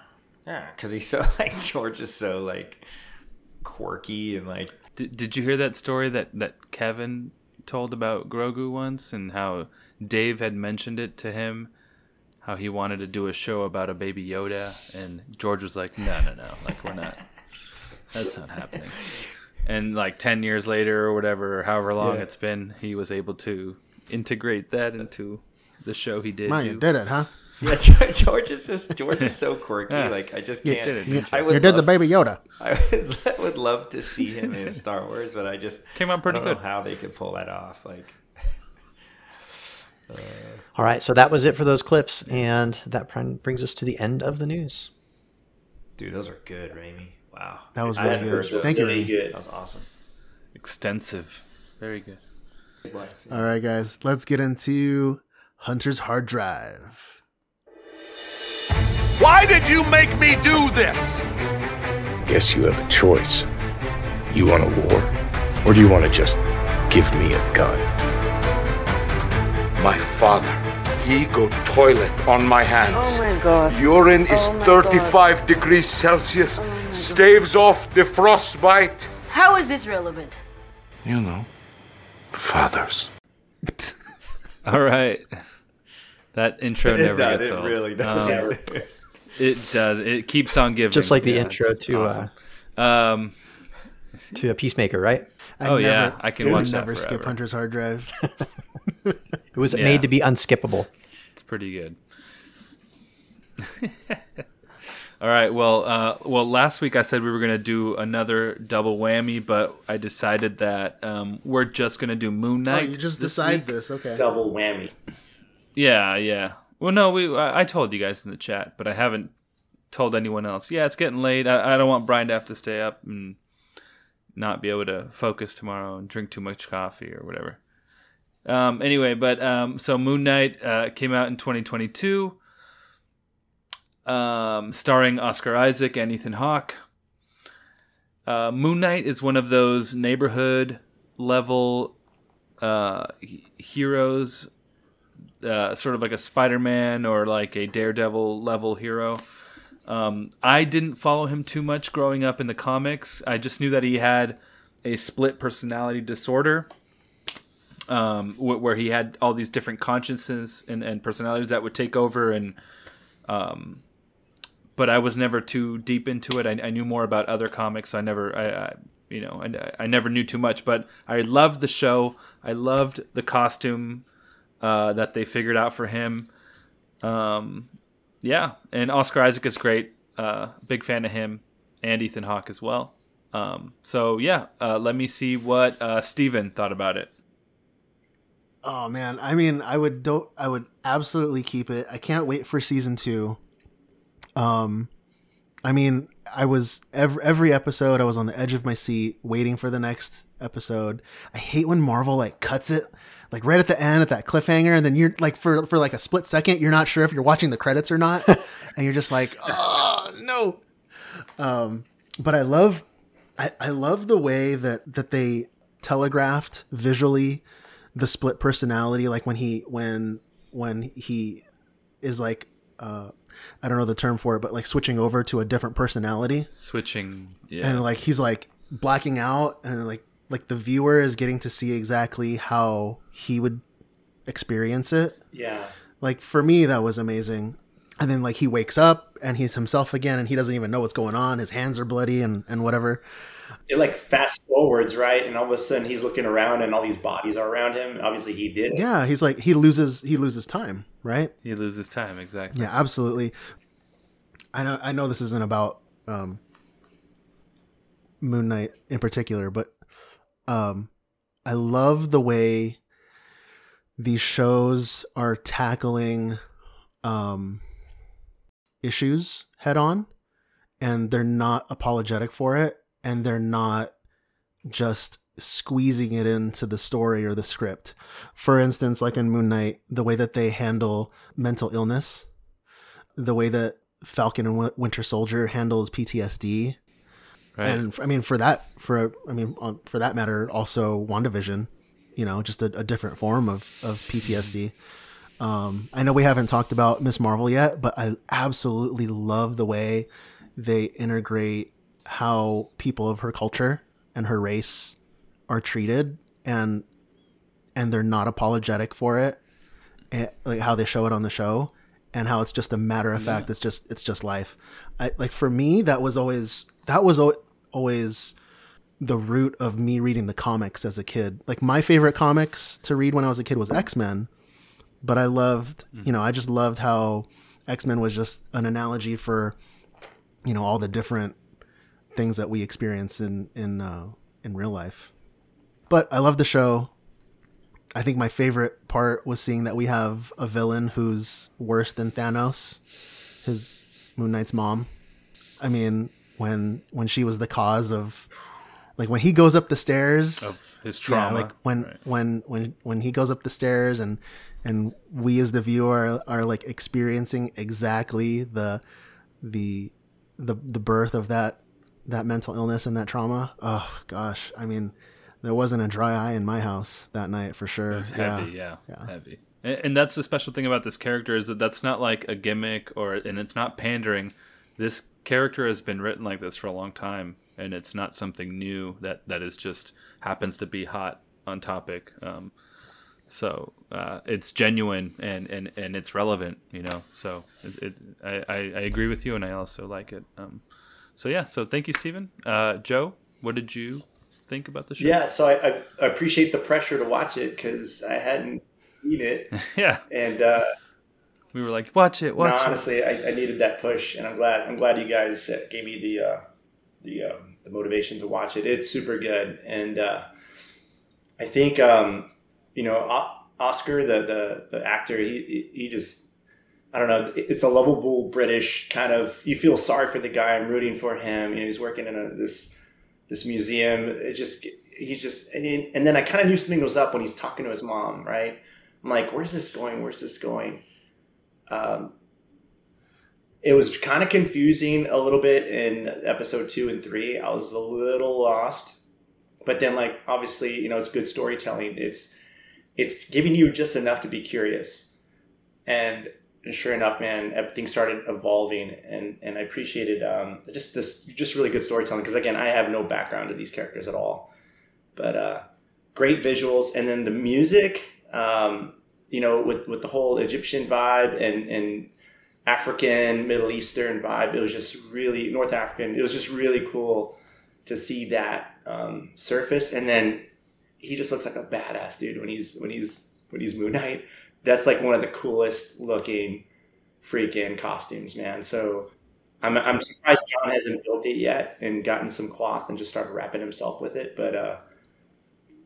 yeah, because he's so like George is so like quirky and like Did, did you hear that story that, that Kevin told about Grogu once and how Dave had mentioned it to him? How he wanted to do a show about a baby Yoda, and George was like, "No, no, no! Like we're not. That's not happening." And like ten years later, or whatever, or however long Yeah. it's been, he was able to integrate that into the show he did. Man, you did it, huh? Yeah, George, George is just George is so quirky. Yeah. Like I just can't. did it, I you? would You did the baby Yoda. I would, I would love to see him in Star Wars, but I just Came out pretty I don't good. Know how they could pull that off? Like, uh, all right. So that was it for those clips, and that brings us to the end of the news. dude, those are good, Raimi. Wow, That was really good. Thank you, Really Raimi. good. That was awesome. Extensive, very good. All right, guys, let's get into Hunter's hard drive. Why did you make me do this? Guess you have a choice. You want a war, or do you want to just give me a gun? My father, he go toilet on my hands. Oh my God. Urine is Oh my 35 degrees Celsius, oh staves off the frostbite. How is this relevant? You know, fathers. All right. That intro It never does, gets it old. really does. Um, it does. It keeps on giving. Just like the Yeah, intro to awesome. uh, Um, to a Peacemaker, right? I Oh, yeah, I can I watch would that never skip. Hunter's hard drive. It was Yeah. made to be unskippable. it's pretty good. All right. Well, uh, well, last week I said we were going to do another double whammy, but I decided that um, we're just going to do Moon Oh, Knight. you just this decide week. this. Okay. Double whammy. Yeah, yeah. Well, no, we I, I told you guys in the chat, but I haven't told anyone else. Yeah, it's getting late. I, I don't want Brian to have to stay up and not be able to focus tomorrow and drink too much coffee or whatever. Um, anyway, but um, so Moon Knight uh, came out in 2022, um, starring Oscar Isaac and Ethan Hawke. Uh, Moon Knight is one of those neighborhood level uh, he- heroes uh, sort of like a Spider-Man or like a Daredevil level hero. Um, I didn't follow him too much growing up in the comics. I just knew that he had a split personality disorder, um, wh- where he had all these different consciences and, and personalities that would take over. And um, but I was never too deep into it. I, I knew more about other comics. So I never, I, I you know, I, I never knew too much. But I loved the show. I loved the costume uh, that they figured out for him. Um, yeah, and Oscar Isaac is great. Uh, big fan of him, and Ethan Hawke as well. Um, so yeah, uh, let me see what uh, Steven thought about it. Oh man, I mean, I would don't, I would absolutely keep it. I can't wait for season two. Um, I mean, I was every every episode I was on the edge of my seat waiting for the next episode. I hate when Marvel like cuts it like right at the end at that cliffhanger, and then you're like for for like a split second you're not sure if you're watching the credits or not, and you're just like, oh no. Um, but I love I, I love the way that that they telegraphed visually the split personality like when he when when he is like uh i don't know the term for it but like switching over to a different personality. Switching, yeah, and like he's like blacking out and like like the viewer is getting to see exactly how he would experience it. Yeah. like for me that was amazing and then like he wakes up and he's himself again and he doesn't even know what's going on his hands are bloody and and whatever It like fast forwards, right? And all of a sudden he's looking around and all these bodies are around him. Obviously he did. yeah he's like he loses he loses time right he loses time exactly. Yeah, absolutely. I know I know this isn't about um Moon Knight in particular, but um I love the way these shows are tackling um issues head on and they're not apologetic for it and they're not just squeezing it into the story or the script. For instance, like in Moon Knight, the way that they handle mental illness, the way that Falcon and Winter Soldier handles PTSD, Right. and I mean for that, for I mean for that matter, also WandaVision, you know, just a, a different form of of PTSD. Um, I know we haven't talked about Miss Marvel yet, but I absolutely love the way they integrate how people of her culture and her race are treated, and and they're not apologetic for it, and, like how they show it on the show, and how it's just a matter of fact. It's just it's just life. I, like for me, that was always that was al- always the root of me reading the comics as a kid. Like my favorite comics to read when I was a kid was X Men, but I loved, you know, I just loved how X Men was just an analogy for, you know, all the different things that we experience in in uh, in real life. But I love the show. I think my favorite part was seeing that we have a villain who's worse than Thanos, his Moon Knight's mom. I mean, when when she was the cause of like when he goes up the stairs Of his yeah trauma, like when right. when when when he goes up the stairs and and we as the viewer are, are like experiencing exactly the the the the birth of that that mental illness and that trauma oh gosh i mean there wasn't a dry eye in my house that night for sure It's heavy, yeah, yeah. heavy. And, and that's the special thing about this character is that that's not like a gimmick or and it's not pandering. This character has been written like this for a long time, and it's not something new that that is just happens to be hot on topic. Um, so uh, it's genuine and, and, and it's relevant, you know. So it, it, I, I agree with you, and I also like it. Um, so yeah, so thank you, Stephen. Uh, Joe, what did you think about the show? Yeah, so I, I, appreciate the pressure to watch it because I hadn't seen it. yeah. And uh, We were like, watch it, watch no, it. honestly, I, I needed that push, and I'm glad. I'm glad you guys gave me the uh, the uh, the motivation to watch it. It's super good, and uh, I think um, you know Oscar, the the the actor, he he just I don't know. It's a lovable British kind of. You feel sorry for the guy. I'm rooting for him. You know, he's working in a, this this museum. It just he just and, then- and then I kind of knew something was up when he's talking to his mom. Right? I'm like, where's this going? Where's this going? Um, it was kind of confusing a little bit in episode two and three. I was a little lost, but then like obviously you know it's good storytelling. It's it's giving you just enough to be curious, and sure enough, man, everything started evolving, and and I appreciated um, just this just really good storytelling because again, I have no background to these characters at all, but uh, great visuals, and then the music. Um, you know, with with the whole Egyptian vibe and and African, Middle Eastern vibe. It was just really North African. It was just really cool to see that um, surface. And then he just looks like a badass dude when he's when he's when he's Moon Knight. That's like one of the coolest looking freaking costumes, man. So I'm I'm surprised John hasn't built it yet and gotten some cloth and just started wrapping himself with it. But uh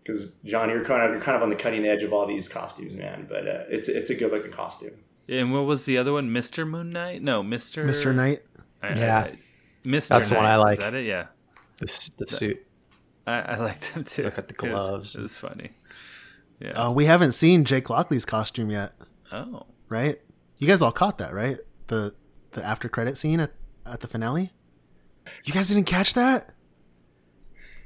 because John, you're kind of you're kind of on the cutting edge of all these costumes, man. But uh, it's it's a good looking costume. And what was the other one? Mr. Moon Knight? No, Mr. Mr. Knight. I- I- Yeah. I- Mr. That's the one I like. Is that it? Yeah. The, the suit. I, I liked him too. Look at the It was- gloves. It was, funny. Yeah. Uh, we haven't seen Jake Lockley's costume yet, oh. right? You guys all caught that, right? The the after credit scene at, at the finale. You guys didn't catch that?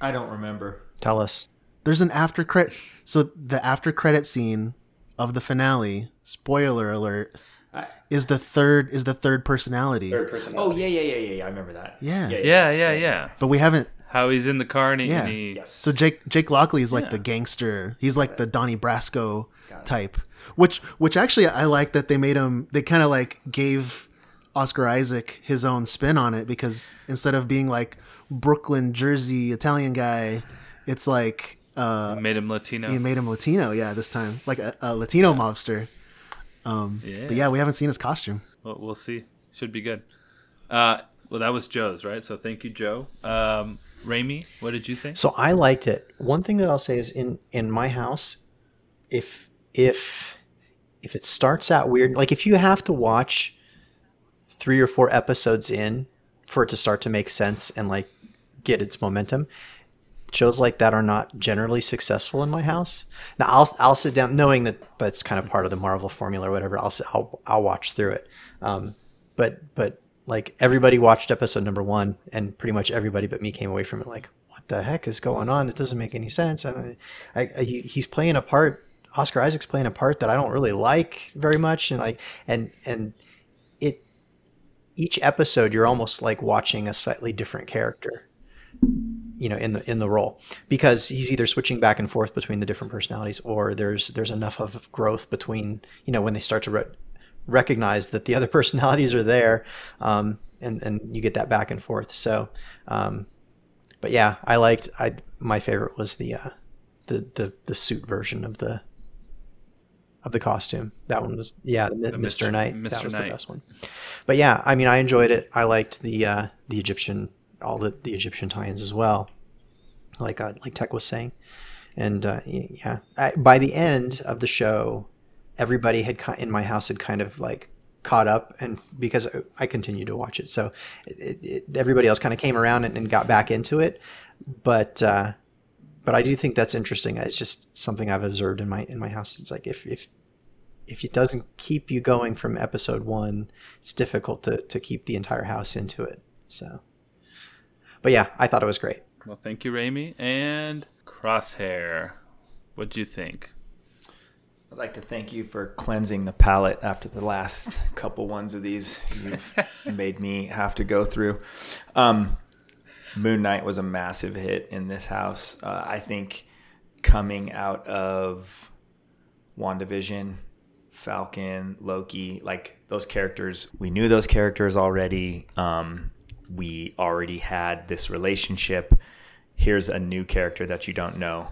I don't remember. Tell us. There's an after credit. So the after credit scene of the finale. Spoiler alert. I- is the third is the third personality. Third personality. Oh yeah, yeah, yeah, yeah, yeah. I remember that. yeah Yeah. Yeah, yeah, yeah. But we haven't. How he's in the car and he. Yeah. And he Yes. So Jake Jake Lockley is like Yeah. the gangster. He's like the Donnie Brasco type. Which which actually I like that they made him. They kind of like gave Oscar Isaac his own spin on it because instead of being like Brooklyn Jersey Italian guy, it's like uh, made him Latino. he made him Latino. Yeah, this time like a, a Latino mobster. Um, Yeah. But yeah, we haven't seen his costume. Well, we'll see. Should be good. Uh, well, that was Joe's, right? So thank you, Joe. Um, Raimi, what did you think? So I liked it. One thing that I'll say is in in my house, if if if it starts out weird, like if you have to watch three or four episodes in for it to start to make sense and like get its momentum, shows like that are not generally successful in my house. Now I'll I'll sit down knowing that that's kind of part of the Marvel formula or whatever. I'll I'll I'll watch through it. Um, but but like everybody watched episode number one, and pretty much everybody but me came away from it like, what the heck is going on? It doesn't make any sense. I, I, I he, he's playing a part. Oscar Isaac's playing a part that I don't really like very much, and like and and it each episode you're almost like watching a slightly different character you know in the in the role because he's either switching back and forth between the different personalities or there's there's enough of growth between you know when they start to re- recognize that the other personalities are there um, and and you get that back and forth so um, but yeah I liked I my favorite was the uh, the the the suit version of the of the costume that one was yeah the, The Mr. Knight Mr. that was Knight. the best one but yeah I mean I enjoyed it I liked the uh, the Egyptian all the, the Egyptian tie-ins as well like uh, like Tech was saying, and uh, yeah, I, by the end of the show, everybody had in my house had kind of like caught up, and because I continued to watch it, so it, it, everybody else kind of came around and, and got back into it. But uh, but I do think that's interesting. It's just something I've observed in my in my house. It's like if if if it doesn't keep you going from episode one, it's difficult to to keep the entire house into it. So, but yeah, I thought it was great. Well, thank you, Raimi. And Crosshair, what do you think? I'd like to thank you for cleansing the palate after the last couple ones of these you've made me have to go through. Um, Moon Knight was a massive hit in this house. Uh, I think coming out of WandaVision, Falcon, Loki, like those characters, we knew those characters already. Um, we already had this relationship. Here's a new character that you don't know.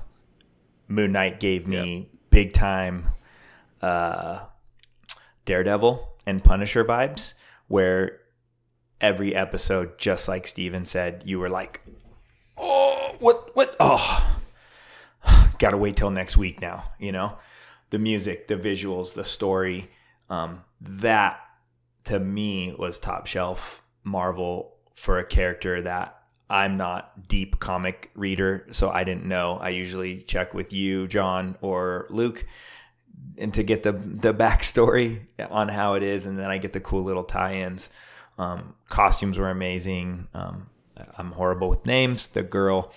Moon Knight gave me big time uh, Daredevil and Punisher vibes, where every episode, just like Steven said, you were like, oh, what, what, oh, gotta wait till next week now, you know? The music, the visuals, the story, um, that to me was top shelf Marvel for a character that I'm not deep comic reader, so I didn't know. I usually check with you, John, or Luke, and to get the the backstory on how it is, and then I get the cool little tie-ins. Um, costumes were amazing. Um, I'm horrible with names. The girl,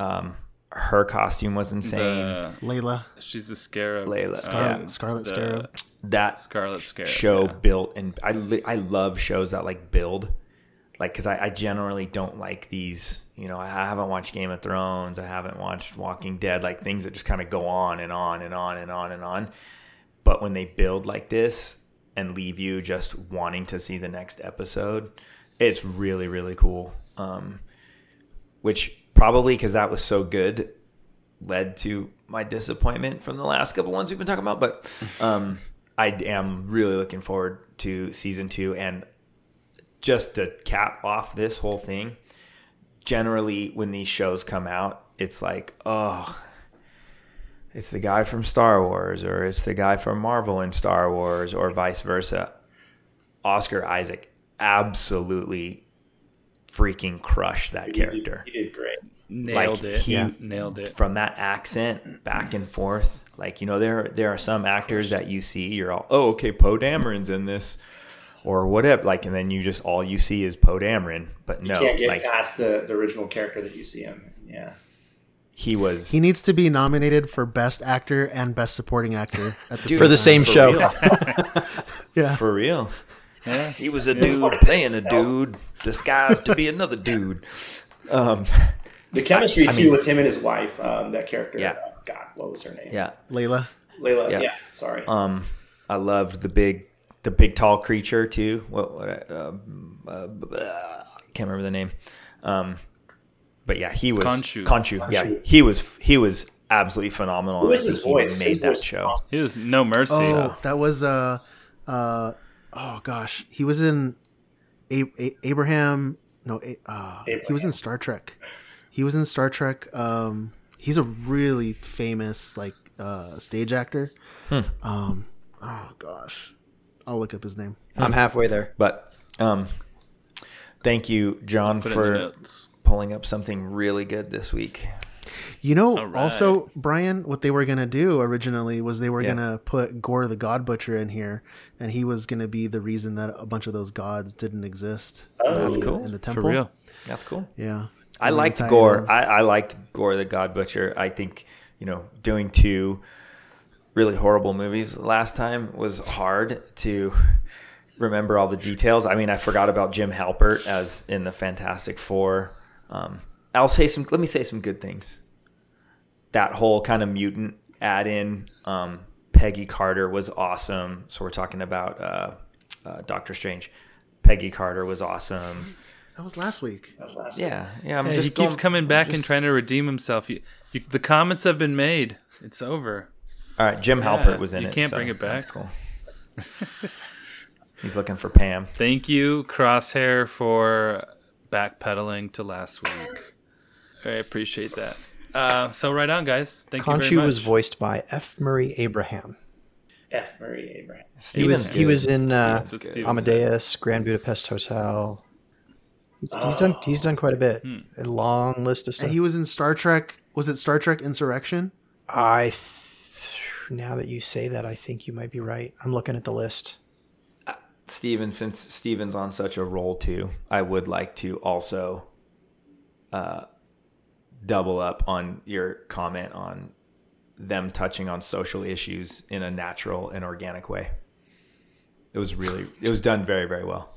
um, her costume was insane. The- Layla. She's a scarab. Layla, Scarlet- yeah. Scarlet the Scarab. that Scarlet Scarab. show yeah. built and I I love shows that like build like because I, I generally don't like these you know I haven't watched Game of Thrones I haven't watched Walking Dead like things that just kind of go on and on and on and on and on but when they build like this and leave you just wanting to see the next episode it's really really cool um, which probably because that was so good led to my disappointment from the last couple ones we've been talking about. But um, I am really looking forward to season two. And just to cap off this whole thing, generally when these shows come out, it's like, oh, it's the guy from Star Wars, or it's the guy from Marvel in Star Wars, or vice versa. Oscar Isaac absolutely freaking crushed that character. He did great. Nailed Like, it. he- yeah. Nailed it. from that accent back and forth. Like you know, there there are some actors that you see, you're all, oh, okay, Poe Dameron's in this, or whatever. Like, and then you just all you see is Poe Dameron. But You no, can't get like past the, the original character that you see him. Yeah. he was. He needs to be nominated for Best Actor and Best Supporting Actor at the Dude, For the same for show. Yeah. for real. Yeah. He was a dude playing a dude disguised to be another dude. Um, The chemistry I too mean- with him and his wife, um, that character. Yeah. uh, God, what was her name? yeah. Layla. Layla. Yeah. Yeah. sorry. Um, I loved the big, the big tall creature too. What? what uh, uh, can't remember the name. Um, but yeah, he was Khonshu. Khonshu. Yeah, he was. He was absolutely phenomenal. What was his think he voice? Made His that voice show. He was no mercy. Oh, that was uh, uh, oh gosh, he was in a- a- Abraham. No, a- uh, he was in Star Trek. He was in Star Trek. Um, he's a really famous like uh, stage actor. Hmm. Um, oh gosh, I'll look up his name. I'm halfway there. But um, thank you, John, Put it in the for notes. pulling up something really good this week. You know, All right. also Brian, what they were gonna do originally was they were Yeah. gonna put Gorr the God Butcher in here, and he was gonna be the reason that a bunch of those gods didn't exist. Oh. in That's the- cool. in the For temple. real. That's cool. Yeah, I They liked tie it Gorr. I, I liked Gorr the God Butcher. I think you know doing two really horrible movies last time was hard to remember all the details. I mean, I forgot about Jim Halpert as in the Fantastic Four. Um, I'll say some. Let me say some good things. That whole kind of mutant add in. Um, Peggy Carter was awesome. So we're talking about uh, uh, Doctor Strange. Peggy Carter was awesome. That was last week. That was last Yeah, yeah. I'm Yeah, just he keeps coming back and trying to redeem himself. You, you, the comments have been made. It's over. All right, Jim Yeah, Halpert was in you it. can't so bring it back. That's back. cool. He's looking for Pam. Thank you, Crosshair, for backpedaling to last week. I appreciate that. Uh, so right on, guys. Thank you very Khonshu much. was voiced by F. Murray Abraham. F. Murray Abraham. He was he was in uh, That's what Steven said. Amadeus, Grand Budapest Hotel. He's, he's done he's done quite a bit. Hmm. A long list of And stuff. he was in Star Trek. Was it Star Trek Insurrection? I th- now that you say that, I think you might be right. I'm looking at the list. Steven, since Steven's on such a roll too, I would like to also uh, double up on your comment on them touching on social issues in a natural and organic way. It was really, it was done very, very well.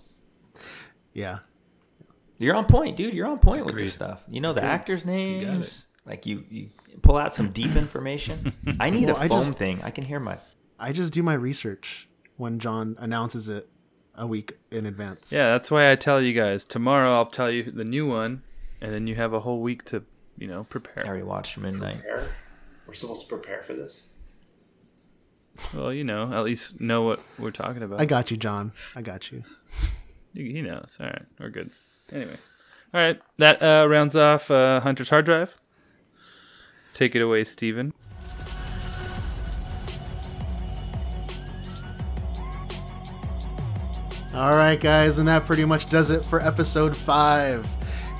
Yeah. You're on point, dude. You're on point with Agreed. this stuff. You know the Agreed. actors' got names. Like you, you pull out some deep information. I need Well, a I phone just- thing. I can hear my. I just do my research when John announces it a week in advance. Yeah, that's why I tell you guys. Tomorrow I'll tell you the new one, and then you have a whole week to, you know, I prepare. already watched Midnight. Prepare? We're supposed to prepare for this. Well, you know, at least know what we're talking about. I got you, John. I got you. He he knows. All right, we're good. Anyway, all right, that uh, rounds off uh, Hunter's hard drive. Take it away, Steven. All right, guys, and that pretty much does it for episode five.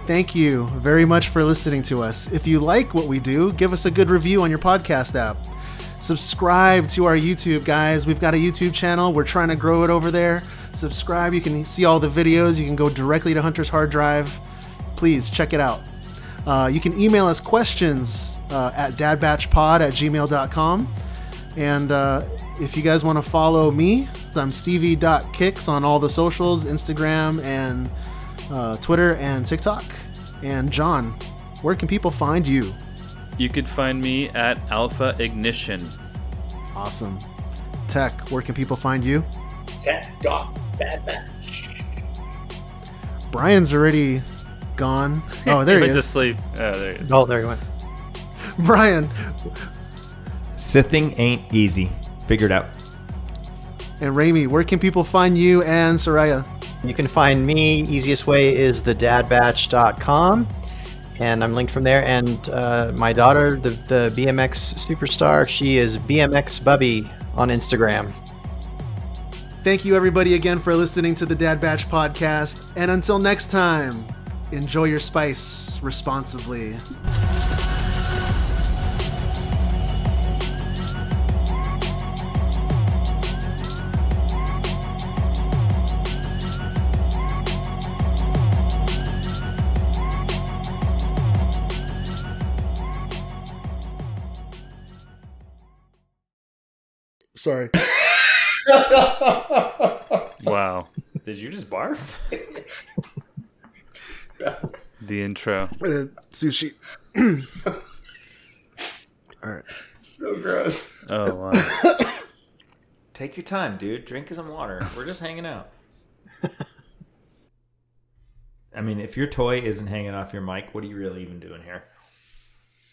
Thank you very much for listening to us. If you like what we do, give us a good review on your podcast app. Subscribe to our YouTube, guys. We've got a YouTube channel. We're trying to grow it over there. Subscribe. You can see all the videos. You can go directly to Hunter's hard drive. Please check it out. Uh, you can email us questions uh, at dadbatchpod at gmail.com. And uh, if you guys want to follow me, I'm stevie.kicks on all the socials Instagram and uh, Twitter and TikTok. And John, where can people find you? You could find me at Alpha Ignition. Awesome. Tech, where can people find you? Tech Doc Bad Batch. Brian's already gone. Oh, there he went to sleep. Oh, there he is. Oh, there he went. Brian Sithing ain't easy. Figured out. and Raimi, where can people find you and Soraya? You can find me. Easiest way is thedadbatch.com. And I'm linked from there. And uh, my daughter, the, the BMX superstar, she is BMX Bubby on Instagram. Thank you, everybody, again for listening to the Dad Batch podcast. And until next time, enjoy your spice responsibly. Sorry. Wow. Did you just barf? The intro. Uh, sushi. All right. So gross. Oh wow. Take your time, dude. Drink some water. We're just hanging out. I mean, if your toy isn't hanging off your mic, what are you really even doing here?